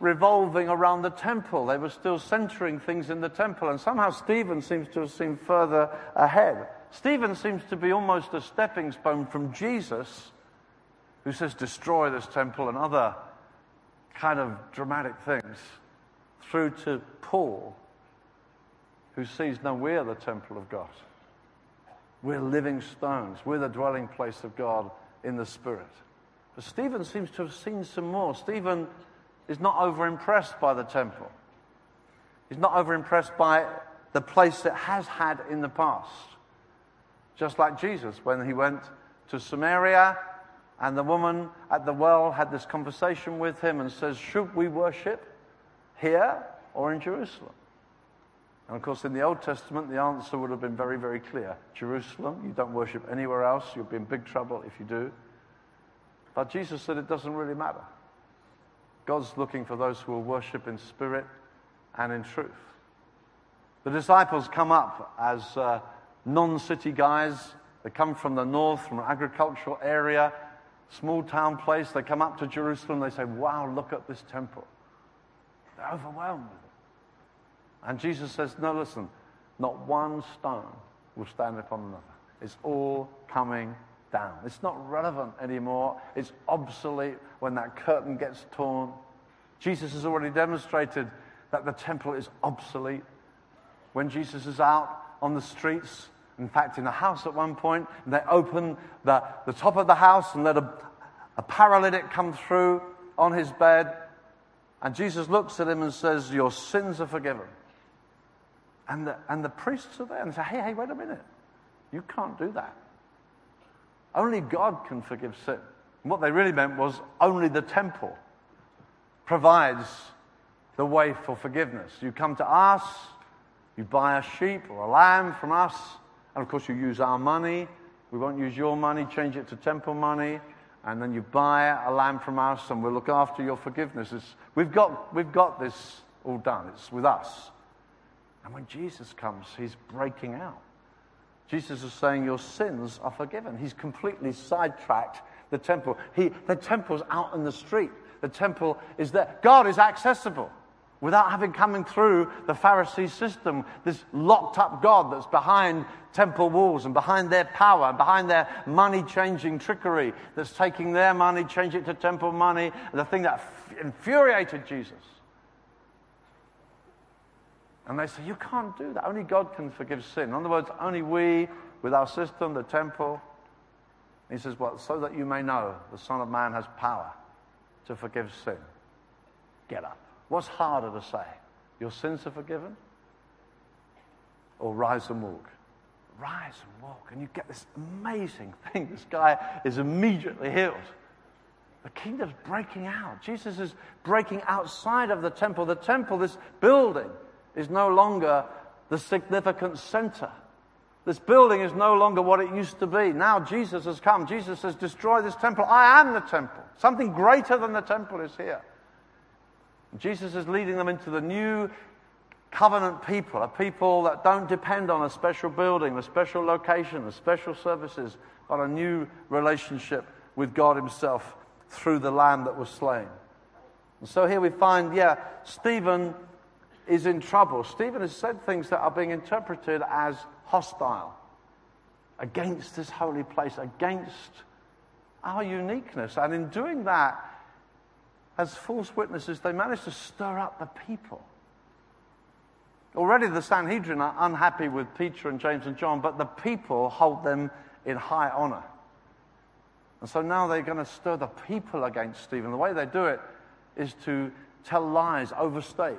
revolving around the temple. They were still centering things in the temple. And somehow Stephen seems to have seemed further ahead. Stephen seems to be almost a stepping stone from Jesus, who says, Destroy this temple and other kind of dramatic things through to Paul, who sees, no, we're the temple of God. We're living stones. We're the dwelling place of God in the Spirit. But Stephen seems to have seen some more. Stephen is not over impressed by the temple, he's not over impressed by the place it has had in the past. Just like Jesus, when he went to Samaria and the woman at the well had this conversation with him and says, Should we worship here or in Jerusalem? And of course, in the Old Testament, the answer would have been very, very clear Jerusalem, you don't worship anywhere else, you'll be in big trouble if you do. But Jesus said it doesn't really matter. God's looking for those who will worship in spirit and in truth. The disciples come up as uh, non city guys. They come from the north, from an agricultural area small town place. They come up to Jerusalem. They say, Wow, look at this temple. They're overwhelmed. And Jesus says, No, listen, not one stone will stand upon another. It's all coming down. It's not relevant anymore. It's obsolete when that curtain gets torn. Jesus has already demonstrated that the temple is obsolete. When Jesus is out on the streets in fact, in a house at one point, they open the, the top of the house and let a, a paralytic come through on his bed, and Jesus looks at him and says, Your sins are forgiven. And the, and the priests are there and say, Hey, hey, wait a minute. You can't do that. Only God can forgive sin. And what they really meant was only the temple provides the way for forgiveness. You come to us, you buy a sheep or a lamb from us, and of course, you use our money. We won't use your money, change it to temple money, and then you buy a lamb from us, and we'll look after your forgiveness. It's, we've, got, we've got this all done, it's with us. And when Jesus comes, he's breaking out. Jesus is saying, Your sins are forgiven. He's completely sidetracked the temple. He, the temple's out in the street. The temple is there. God is accessible without having coming through the Pharisee system, this locked up God that's behind temple walls and behind their power and behind their money changing trickery that's taking their money, change it to temple money, the thing that infuriated Jesus. And they say, You can't do that. Only God can forgive sin. In other words, only we, with our system, the temple. He says, Well, so that you may know the Son of Man has power to forgive sin. Get up. What's harder to say? Your sins are forgiven? Or rise and walk? Rise and walk. And you get this amazing thing. This guy is immediately healed. The kingdom's breaking out. Jesus is breaking outside of the temple. The temple, this building, is no longer the significant center. This building is no longer what it used to be. Now Jesus has come. Jesus says, Destroy this temple. I am the temple. Something greater than the temple is here. Jesus is leading them into the new covenant people, a people that don't depend on a special building, a special location, a special services, but a new relationship with God Himself through the Lamb that was slain. And so here we find, yeah, Stephen is in trouble. Stephen has said things that are being interpreted as hostile against this holy place, against our uniqueness. And in doing that, as false witnesses, they managed to stir up the people. Already the Sanhedrin are unhappy with Peter and James and John, but the people hold them in high honor. And so now they're going to stir the people against Stephen. The way they do it is to tell lies, overstate.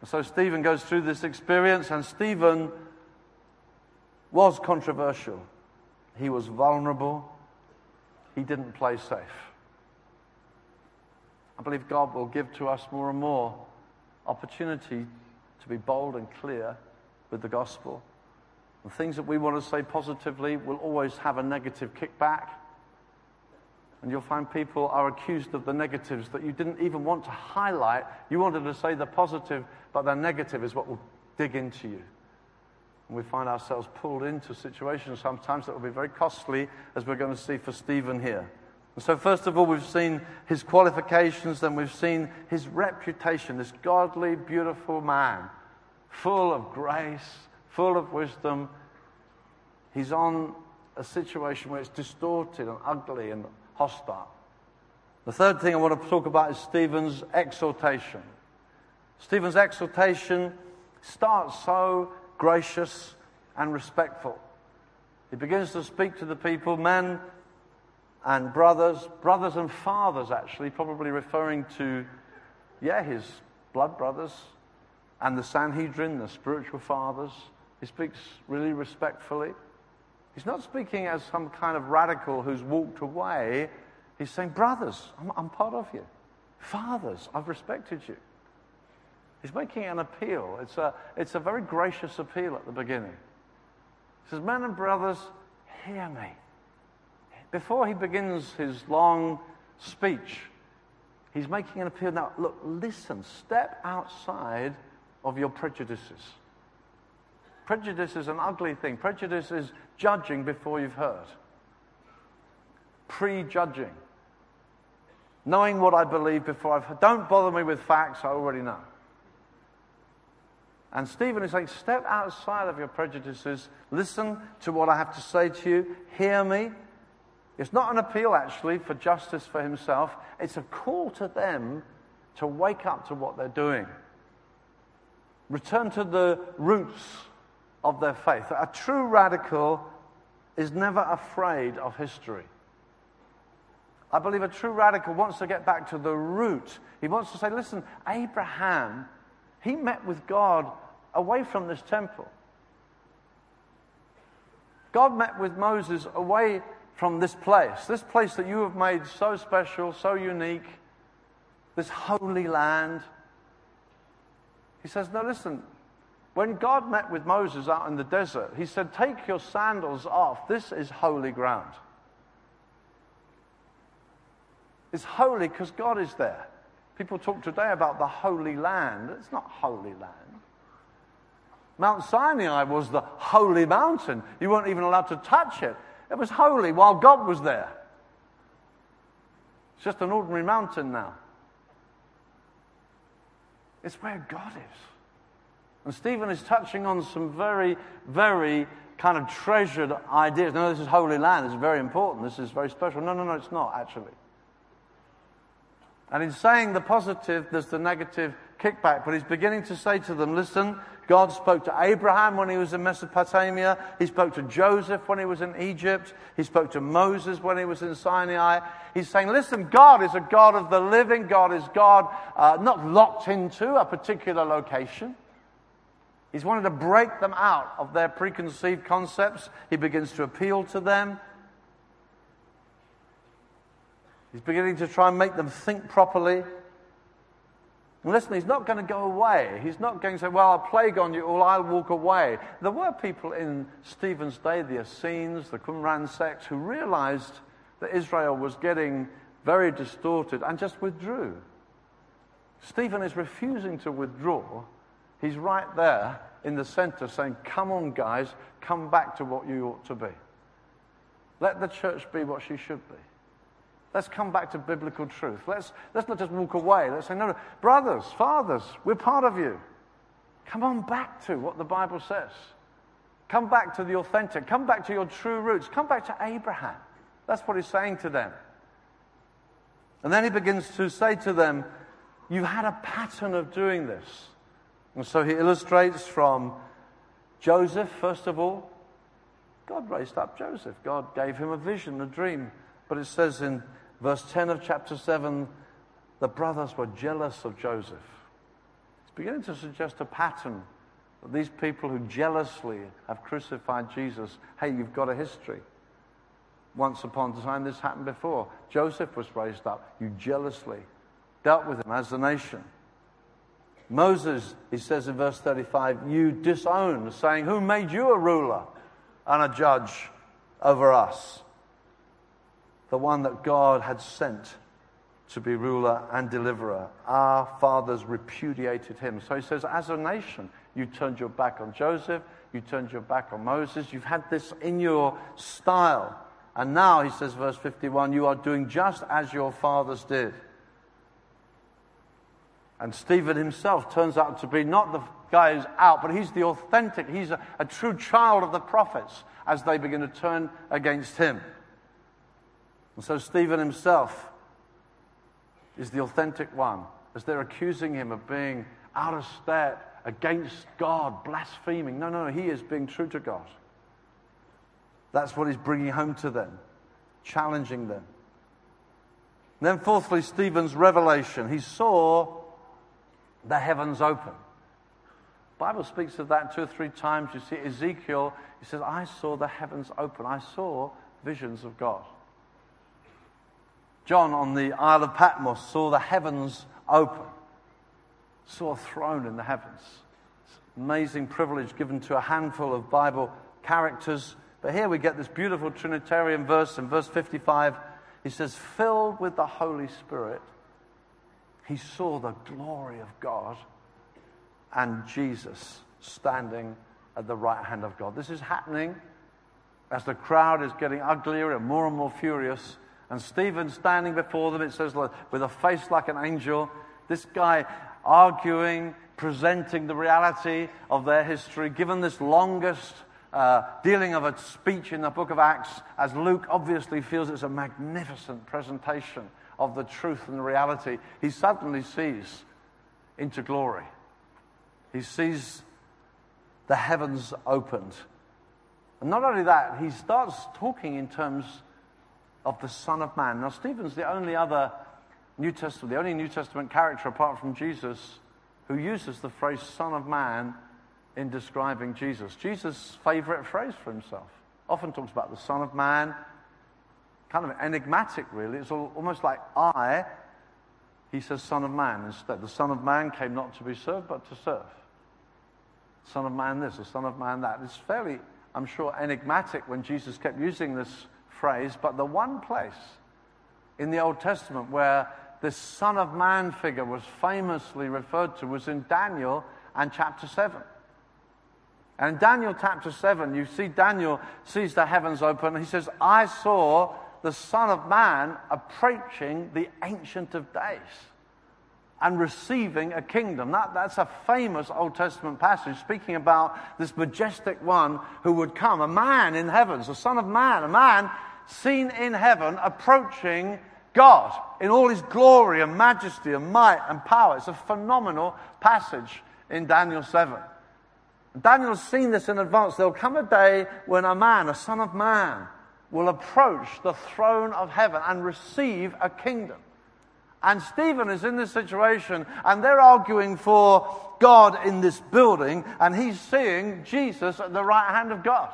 And so Stephen goes through this experience, and Stephen was controversial. He was vulnerable. He didn't play safe. I believe God will give to us more and more opportunity to be bold and clear with the gospel. The things that we want to say positively will always have a negative kickback. And you'll find people are accused of the negatives that you didn't even want to highlight. You wanted to say the positive, but the negative is what will dig into you. And we find ourselves pulled into situations sometimes that will be very costly, as we're going to see for Stephen here. So, first of all, we've seen his qualifications, then we've seen his reputation, this godly, beautiful man, full of grace, full of wisdom. He's on a situation where it's distorted and ugly and hostile. The third thing I want to talk about is Stephen's exhortation. Stephen's exhortation starts so gracious and respectful. He begins to speak to the people, men and brothers, brothers and fathers, actually, probably referring to, yeah, his blood brothers and the Sanhedrin, the spiritual fathers. He speaks really respectfully. He's not speaking as some kind of radical who's walked away. He's saying, Brothers, I'm, I'm part of you. Fathers, I've respected you. He's making an appeal. It's a, it's a very gracious appeal at the beginning. He says, Men and brothers, hear me before he begins his long speech, he's making an appeal. Now, look, listen, step outside of your prejudices. Prejudice is an ugly thing. Prejudice is judging before you've heard, prejudging, knowing what I believe before I've heard. Don't bother me with facts, I already know. And Stephen is saying, step outside of your prejudices, listen to what I have to say to you, hear me, it's not an appeal, actually, for justice for himself. It's a call to them to wake up to what they're doing. Return to the roots of their faith. A true radical is never afraid of history. I believe a true radical wants to get back to the root. He wants to say, listen, Abraham, he met with God away from this temple. God met with Moses away from this place, this place that you have made so special, so unique, this holy land. He says, No, listen, when God met with Moses out in the desert, he said, Take your sandals off. This is holy ground. It's holy because God is there. People talk today about the Holy Land. It's not Holy Land. Mount Sinai was the holy mountain. You weren't even allowed to touch it. It was holy while God was there. It's just an ordinary mountain now. It's where God is. And Stephen is touching on some very, very kind of treasured ideas. No, this is holy land. This is very important. This is very special. No, no, no, it's not actually. And in saying the positive, there's the negative kickback. But he's beginning to say to them, listen, God spoke to Abraham when he was in Mesopotamia. He spoke to Joseph when he was in Egypt. He spoke to Moses when he was in Sinai. He's saying, listen, God is a God of the living. God is God uh, not locked into a particular location. He's wanted to break them out of their preconceived concepts. He begins to appeal to them. He's beginning to try and make them think properly. And listen, he's not going to go away. He's not going to say, Well, I'll plague on you or I'll walk away. There were people in Stephen's day, the Essenes, the Qumran sect, who realized that Israel was getting very distorted and just withdrew. Stephen is refusing to withdraw. He's right there in the center saying, Come on, guys, come back to what you ought to be. Let the church be what she should be. Let's come back to biblical truth. Let's, let's not just walk away. Let's say, no, no, brothers, fathers, we're part of you. Come on back to what the Bible says. Come back to the authentic. Come back to your true roots. Come back to Abraham. That's what he's saying to them. And then he begins to say to them, You've had a pattern of doing this. And so he illustrates from Joseph, first of all. God raised up Joseph. God gave him a vision, a dream. But it says in Verse 10 of chapter 7 the brothers were jealous of Joseph. It's beginning to suggest a pattern that these people who jealously have crucified Jesus, hey, you've got a history. Once upon a time, this happened before. Joseph was raised up. You jealously dealt with him as a nation. Moses, he says in verse 35, you disown, saying, Who made you a ruler and a judge over us? The one that God had sent to be ruler and deliverer. Our fathers repudiated him. So he says, as a nation, you turned your back on Joseph, you turned your back on Moses, you've had this in your style. And now, he says, verse 51, you are doing just as your fathers did. And Stephen himself turns out to be not the guy who's out, but he's the authentic, he's a, a true child of the prophets as they begin to turn against him. And so Stephen himself is the authentic one as they're accusing him of being out of step against God, blaspheming. No, no, he is being true to God. That's what he's bringing home to them, challenging them. And then, fourthly, Stephen's revelation. He saw the heavens open. The Bible speaks of that two or three times. You see Ezekiel, he says, I saw the heavens open. I saw visions of God. John on the Isle of Patmos saw the heavens open, saw a throne in the heavens. Amazing privilege given to a handful of Bible characters. But here we get this beautiful Trinitarian verse in verse 55. He says, Filled with the Holy Spirit, he saw the glory of God and Jesus standing at the right hand of God. This is happening as the crowd is getting uglier and more and more furious. And Stephen standing before them, it says, with a face like an angel, this guy arguing, presenting the reality of their history, given this longest uh, dealing of a speech in the book of Acts, as Luke obviously feels it's a magnificent presentation of the truth and the reality, he suddenly sees into glory. He sees the heavens opened. And not only that, he starts talking in terms of the Son of Man. Now, Stephen's the only other New Testament, the only New Testament character apart from Jesus who uses the phrase Son of Man in describing Jesus. Jesus' favorite phrase for himself. Often talks about the Son of Man, kind of enigmatic, really. It's almost like I, he says, Son of Man instead. The Son of Man came not to be served, but to serve. Son of Man this, the Son of Man that. It's fairly, I'm sure, enigmatic when Jesus kept using this phrase, but the one place in the Old Testament where this Son of Man figure was famously referred to was in Daniel and chapter 7. And in Daniel chapter 7, you see Daniel sees the heavens open. He says, I saw the Son of Man approaching the Ancient of Days and receiving a kingdom. That, that's a famous Old Testament passage speaking about this majestic one who would come, a man in heavens, a son of man, a man seen in heaven approaching God in all his glory and majesty and might and power. It's a phenomenal passage in Daniel 7. Daniel's seen this in advance. There'll come a day when a man, a son of man, will approach the throne of heaven and receive a kingdom. And Stephen is in this situation, and they're arguing for God in this building, and he's seeing Jesus at the right hand of God.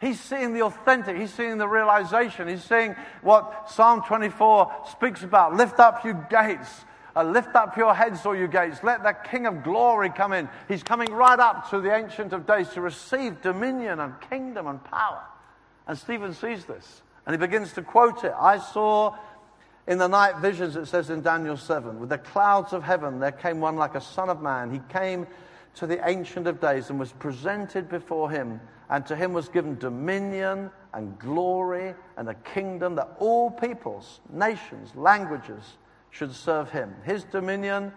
He's seeing the authentic, he's seeing the realization, he's seeing what Psalm 24 speaks about. Lift up you gates, uh, lift up your heads, all you gates. Let the King of glory come in. He's coming right up to the Ancient of Days to receive dominion and kingdom and power. And Stephen sees this, and he begins to quote it. I saw in the night visions, it says in Daniel 7, with the clouds of heaven, there came one like a son of man. He came to the Ancient of Days and was presented before him, and to him was given dominion and glory and a kingdom that all peoples, nations, languages should serve him. His dominion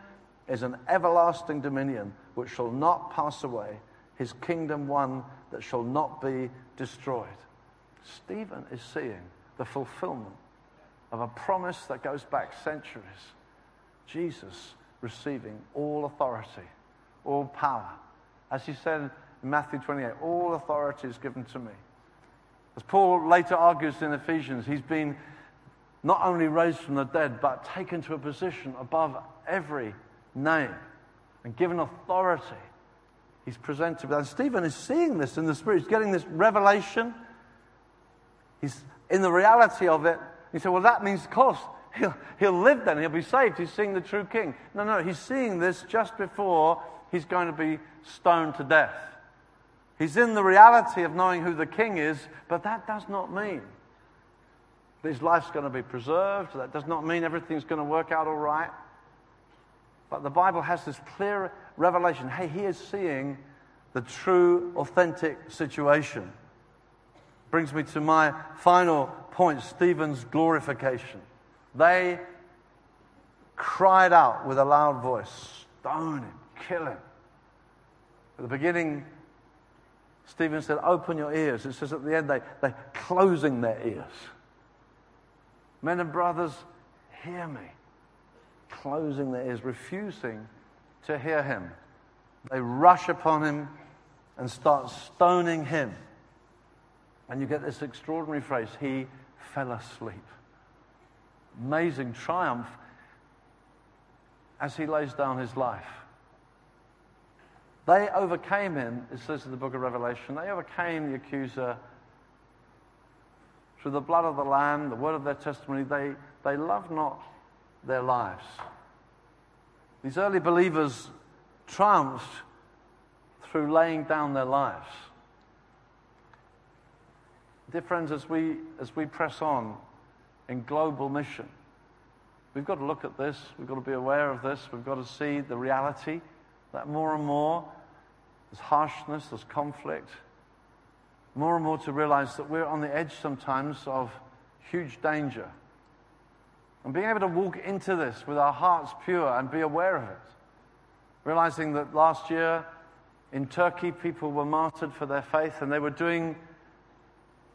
is an everlasting dominion which shall not pass away, his kingdom one that shall not be destroyed. Stephen is seeing the fulfillment of a promise that goes back centuries. Jesus receiving all authority, all power. As he said in Matthew 28, all authority is given to me. As Paul later argues in Ephesians, he's been not only raised from the dead, but taken to a position above every name and given authority. He's presented. And Stephen is seeing this in the Spirit. He's getting this revelation. He's in the reality of it. He said, well, that means, of course, he'll, he'll live then, he'll be saved. He's seeing the true king. No, no, he's seeing this just before he's going to be stoned to death. He's in the reality of knowing who the king is, but that does not mean that his life's going to be preserved. That does not mean everything's going to work out all right. But the Bible has this clear revelation hey, he is seeing the true, authentic situation. Brings me to my final point Stephen's glorification. They cried out with a loud voice, Stone him, kill him. At the beginning, Stephen said, Open your ears. It says at the end, they, they're closing their ears. Men and brothers, hear me. Closing their ears, refusing to hear him. They rush upon him and start stoning him. And you get this extraordinary phrase, he fell asleep. Amazing triumph as he lays down his life. They overcame him, it says in the book of Revelation, they overcame the accuser through the blood of the Lamb, the word of their testimony. They, they loved not their lives. These early believers triumphed through laying down their lives. Dear friends, as we, as we press on in global mission, we've got to look at this, we've got to be aware of this, we've got to see the reality that more and more there's harshness, there's conflict, more and more to realize that we're on the edge sometimes of huge danger. And being able to walk into this with our hearts pure and be aware of it. Realizing that last year in Turkey, people were martyred for their faith and they were doing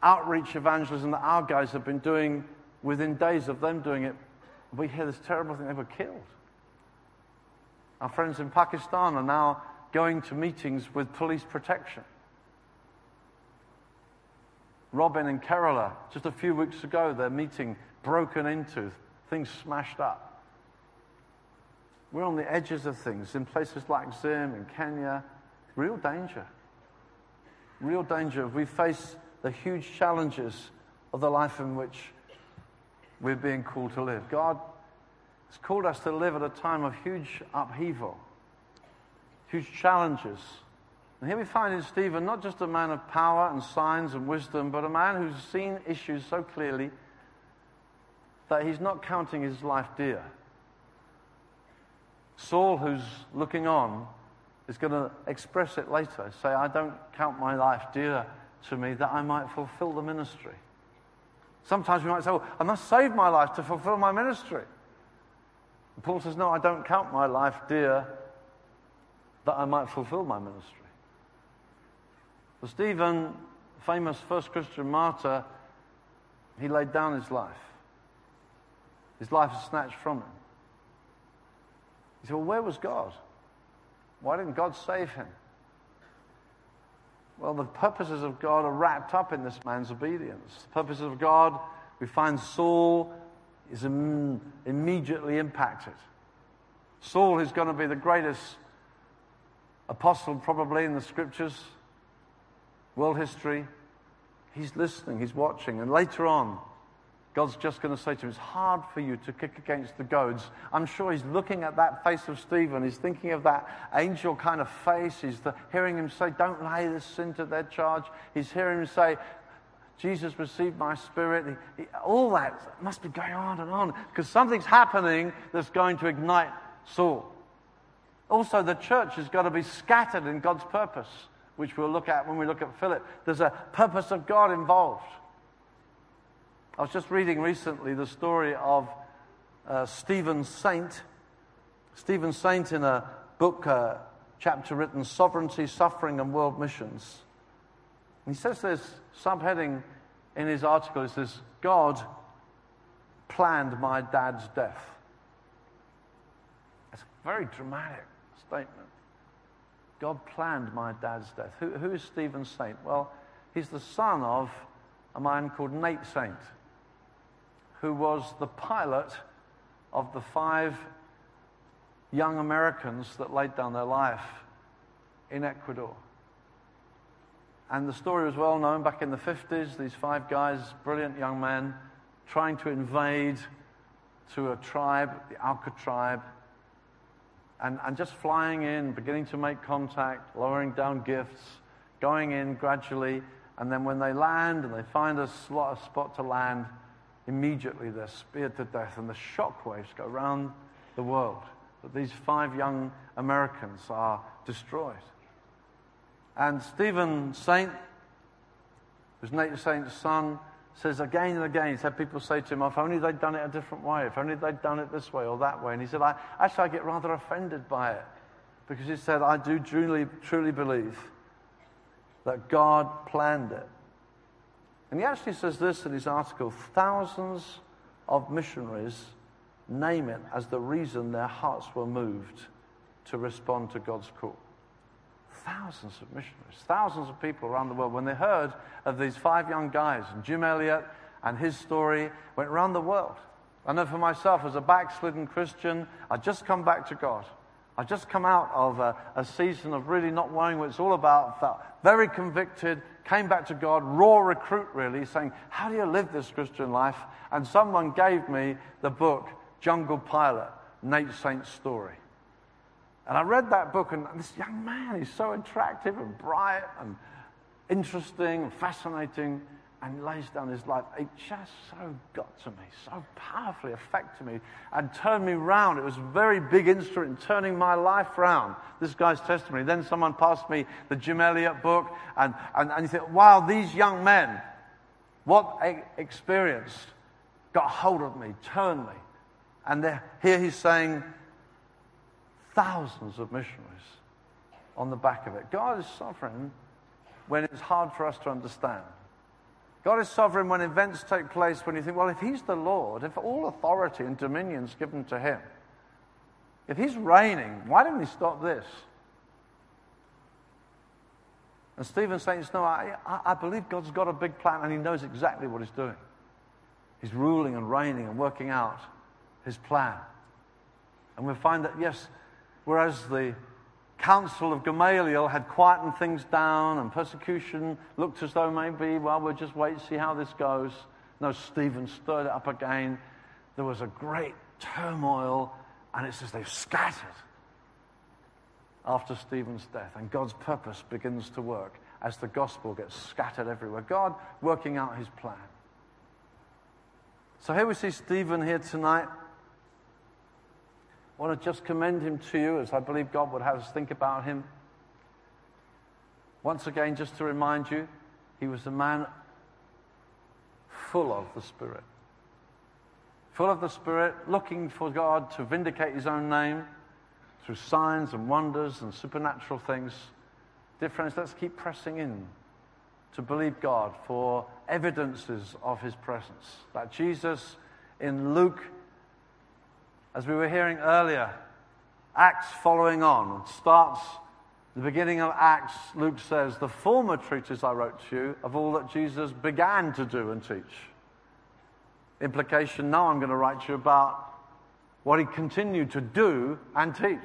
outreach evangelism that our guys have been doing within days of them doing it, we hear this terrible thing they were killed. Our friends in Pakistan are now going to meetings with police protection. Robin and Kerala, just a few weeks ago, their meeting broken into, things smashed up. We're on the edges of things in places like Zim and Kenya. Real danger. Real danger. We face the huge challenges of the life in which we're being called to live. God has called us to live at a time of huge upheaval, huge challenges. And here we find in Stephen not just a man of power and signs and wisdom, but a man who's seen issues so clearly that he's not counting his life dear. Saul, who's looking on, is going to express it later. Say, I don't count my life dear to me that I might fulfill the ministry. Sometimes we might say, well, I must save my life to fulfill my ministry. And Paul says, No, I don't count my life dear that I might fulfill my ministry. For Stephen, famous first Christian martyr, he laid down his life. His life was snatched from him. He said, Well, where was God? Why didn't God save him? Well, the purposes of God are wrapped up in this man's obedience. The purposes of God, we find Saul is Im- immediately impacted. Saul is going to be the greatest apostle probably in the scriptures, world history. He's listening, he's watching, and later on, God's just going to say to him, It's hard for you to kick against the goads. I'm sure he's looking at that face of Stephen. He's thinking of that angel kind of face. He's the, hearing him say, Don't lay this sin to their charge. He's hearing him say, Jesus received my spirit. He, he, all that must be going on and on because something's happening that's going to ignite Saul. Also, the church has got to be scattered in God's purpose, which we'll look at when we look at Philip. There's a purpose of God involved. I was just reading recently the story of uh, Stephen Saint. Stephen Saint, in a book, uh, chapter written Sovereignty, Suffering, and World Missions. And he says this subheading in his article He says, God planned my dad's death. It's very dramatic statement. God planned my dad's death. Who, who is Stephen Saint? Well, he's the son of a man called Nate Saint who was the pilot of the five young Americans that laid down their life in Ecuador. And the story was well known back in the 50s. These five guys, brilliant young men, trying to invade to a tribe, the Auca tribe, and, and just flying in, beginning to make contact, lowering down gifts, going in gradually. And then when they land and they find a slot, a spot to land, immediately they're speared to death, and the shockwaves go around the world that these five young Americans are destroyed. And Stephen Saint, who's Nate Saint's son, says again and again, he's had people say to him, oh, if only they'd done it a different way, if only they'd done it this way or that way. And he said, I, actually, I get rather offended by it. Because he said, I do truly, truly believe that God planned it. And he actually says this in his article thousands of missionaries name it as the reason their hearts were moved to respond to God's call. Thousands of missionaries, thousands of people around the world, when they heard of these five young guys, and Jim Elliot and his story went around the world. I know for myself, as a backslidden Christian, I'd just come back to God. I'd just come out of a, a season of really not knowing what it's all about, felt very convicted, came back to God, raw recruit really, saying, How do you live this Christian life? And someone gave me the book, Jungle Pilot, Nate Saint's story. And I read that book, and this young man, he's so attractive and bright and interesting and fascinating and lays down his life. It just so got to me, so powerfully affected me and turned me round. It was a very big instrument in turning my life round, this guy's testimony. Then someone passed me the Jim Elliot book, and, and, and you think, wow, these young men, what experience got hold of me, turned me. And here he's saying, thousands of missionaries on the back of it. God is sovereign when it's hard for us to understand. God is sovereign when events take place when you think, well, if He's the Lord, if all authority and dominion is given to Him, if He's reigning, why didn't He stop this? And Stephen's saying, No, I, I believe God's got a big plan and he knows exactly what he's doing. He's ruling and reigning and working out his plan. And we find that, yes, whereas the council of Gamaliel had quietened things down and persecution looked as though maybe, well, we'll just wait and see how this goes. No, Stephen stirred it up again. There was a great turmoil, and it says they've scattered after Stephen's death. And God's purpose begins to work as the gospel gets scattered everywhere. God working out his plan. So here we see Stephen here tonight. I want to just commend him to you as I believe God would have us think about him. Once again, just to remind you, he was a man full of the Spirit. Full of the Spirit, looking for God to vindicate his own name through signs and wonders and supernatural things. Dear friends, let's keep pressing in to believe God for evidences of his presence. That Jesus in Luke, as we were hearing earlier, Acts following on, starts the beginning of Acts, Luke says, The former treatise I wrote to you of all that Jesus began to do and teach. Implication now I'm going to write to you about what he continued to do and teach.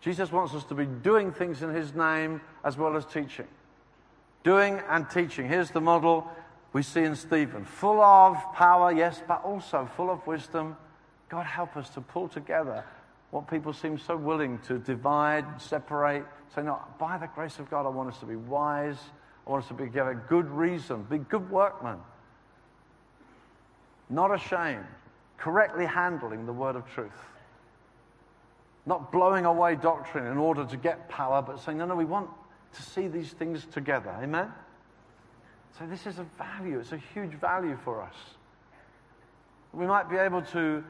Jesus wants us to be doing things in his name as well as teaching. Doing and teaching. Here's the model we see in Stephen full of power, yes, but also full of wisdom. God, help us to pull together what people seem so willing to divide, separate. Say, no, by the grace of God, I want us to be wise. I want us to be give a good reason, be good workmen. Not ashamed, correctly handling the word of truth. Not blowing away doctrine in order to get power, but saying, no, no, we want to see these things together. Amen? So this is a value. It's a huge value for us. We might be able to,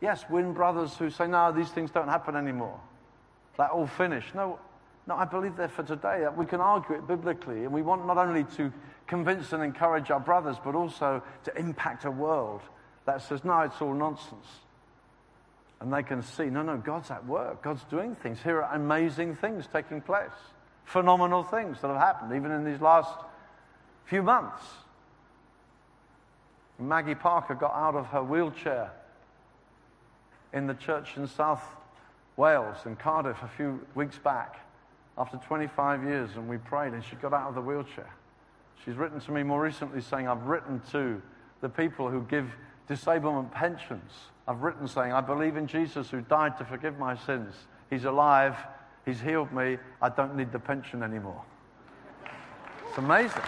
yes, win brothers who say, no, these things don't happen anymore. That all finished. No, no, I believe they're for today. We can argue it biblically, and we want not only to convince and encourage our brothers, but also to impact a world that says, no, it's all nonsense. And they can see, no, no, God's at work. God's doing things. Here are amazing things taking place, phenomenal things that have happened, even in these last few months. Maggie Parker got out of her wheelchair in the church in South Wales, in Cardiff, a few weeks back, after 25 years, and we prayed, and she got out of the wheelchair. She's written to me more recently saying, I've written to the people who give disablement pensions. I've written saying, I believe in Jesus who died to forgive my sins. He's alive. He's healed me. I don't need the pension anymore. It's amazing.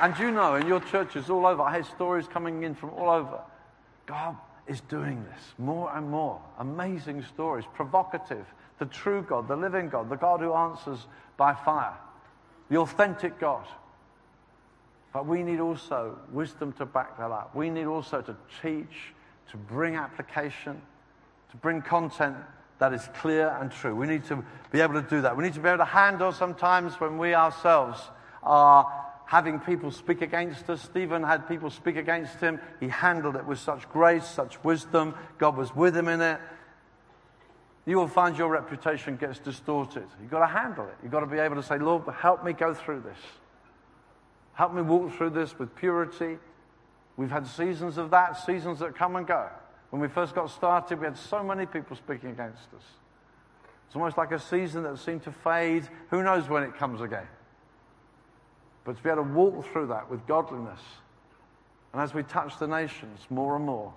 And you know, in your churches all over, I hear stories coming in from all over. God is doing this more and more. Amazing stories, provocative. The true God, the living God, the God who answers by fire, the authentic God. But we need also wisdom to back that up. We need also to teach, to bring application, to bring content that is clear and true. We need to be able to do that. We need to be able to handle sometimes when we ourselves are having people speak against us. Stephen had people speak against him. He handled it with such grace, such wisdom. God was with him in it. You will find your reputation gets distorted. You've got to handle it. You've got to be able to say, Lord, help me go through this. Help me walk through this with purity. We've had seasons of that, seasons that come and go. When we first got started, we had so many people speaking against us. It's almost like a season that seemed to fade. Who knows when it comes again? But to be able to walk through that with godliness. And as we touch the nations more and more,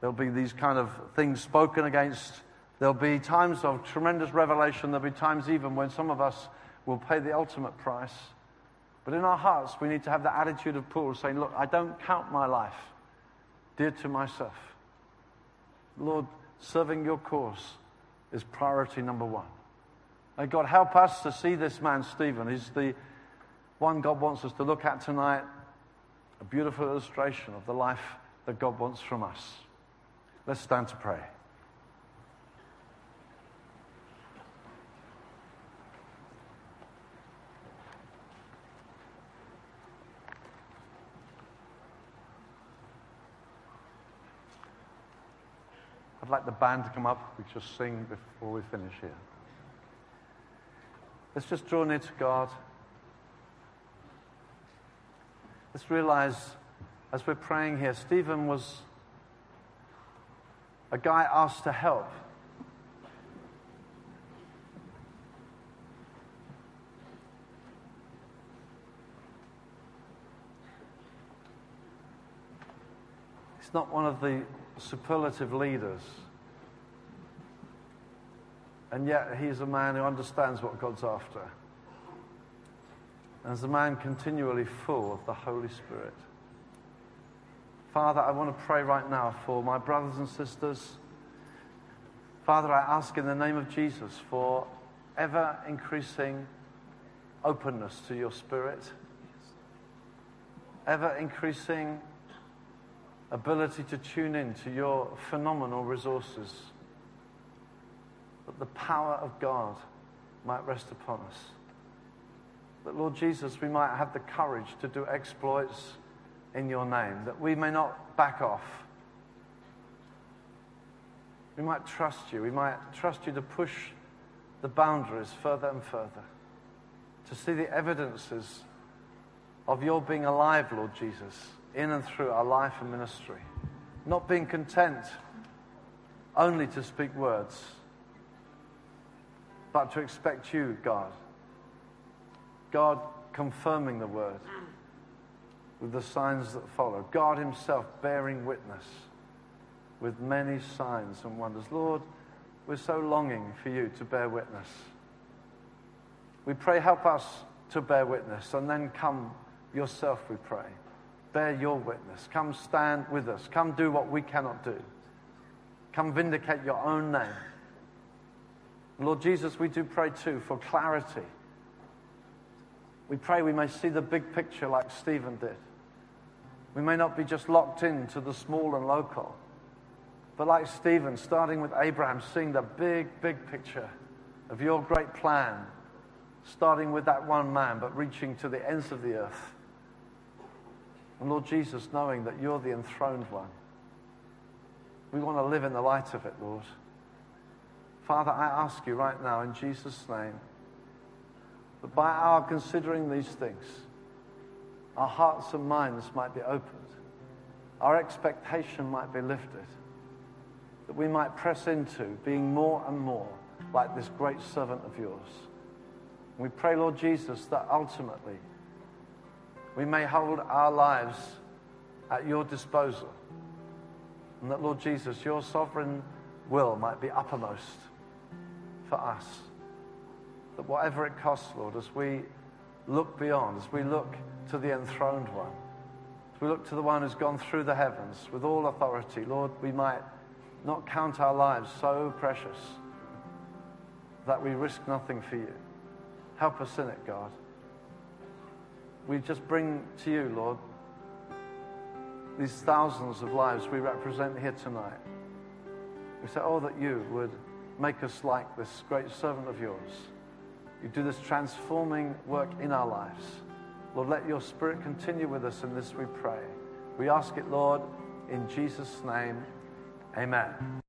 there'll be these kind of things spoken against. There'll be times of tremendous revelation. There'll be times even when some of us will pay the ultimate price. But in our hearts, we need to have the attitude of Paul saying, Look, I don't count my life dear to myself. Lord, serving your cause is priority number one. May God help us to see this man, Stephen. He's the one God wants us to look at tonight. A beautiful illustration of the life that God wants from us. Let's stand to pray. I'd like the band to come up. We just sing before we finish here. Let's just draw near to God. Let's realize as we're praying here, Stephen was a guy asked to help. He's not one of the superlative leaders. And yet, he's a man who understands what God's after. And is a man continually full of the Holy Spirit. Father, I want to pray right now for my brothers and sisters. Father, I ask in the name of Jesus for ever increasing openness to your Spirit, ever increasing ability to tune in to your phenomenal resources, that the power of God might rest upon us. That, Lord Jesus, we might have the courage to do exploits in your name, that we may not back off. We might trust you. We might trust you to push the boundaries further and further, to see the evidences of your being alive, Lord Jesus in and through our life and ministry. Not being content only to speak words, but to expect you, God. God confirming the word with the signs that follow. God Himself bearing witness with many signs and wonders. Lord, we're so longing for you to bear witness. We pray, help us to bear witness, and then come yourself, we pray bear your witness. Come stand with us. Come do what we cannot do. Come vindicate your own name. Lord Jesus, we do pray too for clarity. We pray we may see the big picture like Stephen did. We may not be just locked in to the small and local, but like Stephen, starting with Abraham, seeing the big, big picture of your great plan, starting with that one man, but reaching to the ends of the earth. And Lord Jesus, knowing that you're the enthroned one, we want to live in the light of it, Lord. Father, I ask you right now in Jesus' name that by our considering these things, our hearts and minds might be opened, our expectation might be lifted, that we might press into being more and more like this great servant of yours. we pray, Lord Jesus, that ultimately, we may hold our lives at your disposal. And that, Lord Jesus, your sovereign will might be uppermost for us. That whatever it costs, Lord, as we look beyond, as we look to the enthroned one, as we look to the one who's gone through the heavens with all authority, Lord, we might not count our lives so precious that we risk nothing for you. Help us in it, God we just bring to you, Lord, these thousands of lives we represent here tonight. We say, Oh, that you would make us like this great servant of yours. You do this transforming work in our lives. Lord, let your spirit continue with us in this, we pray. We ask it, Lord, in Jesus' name. Amen.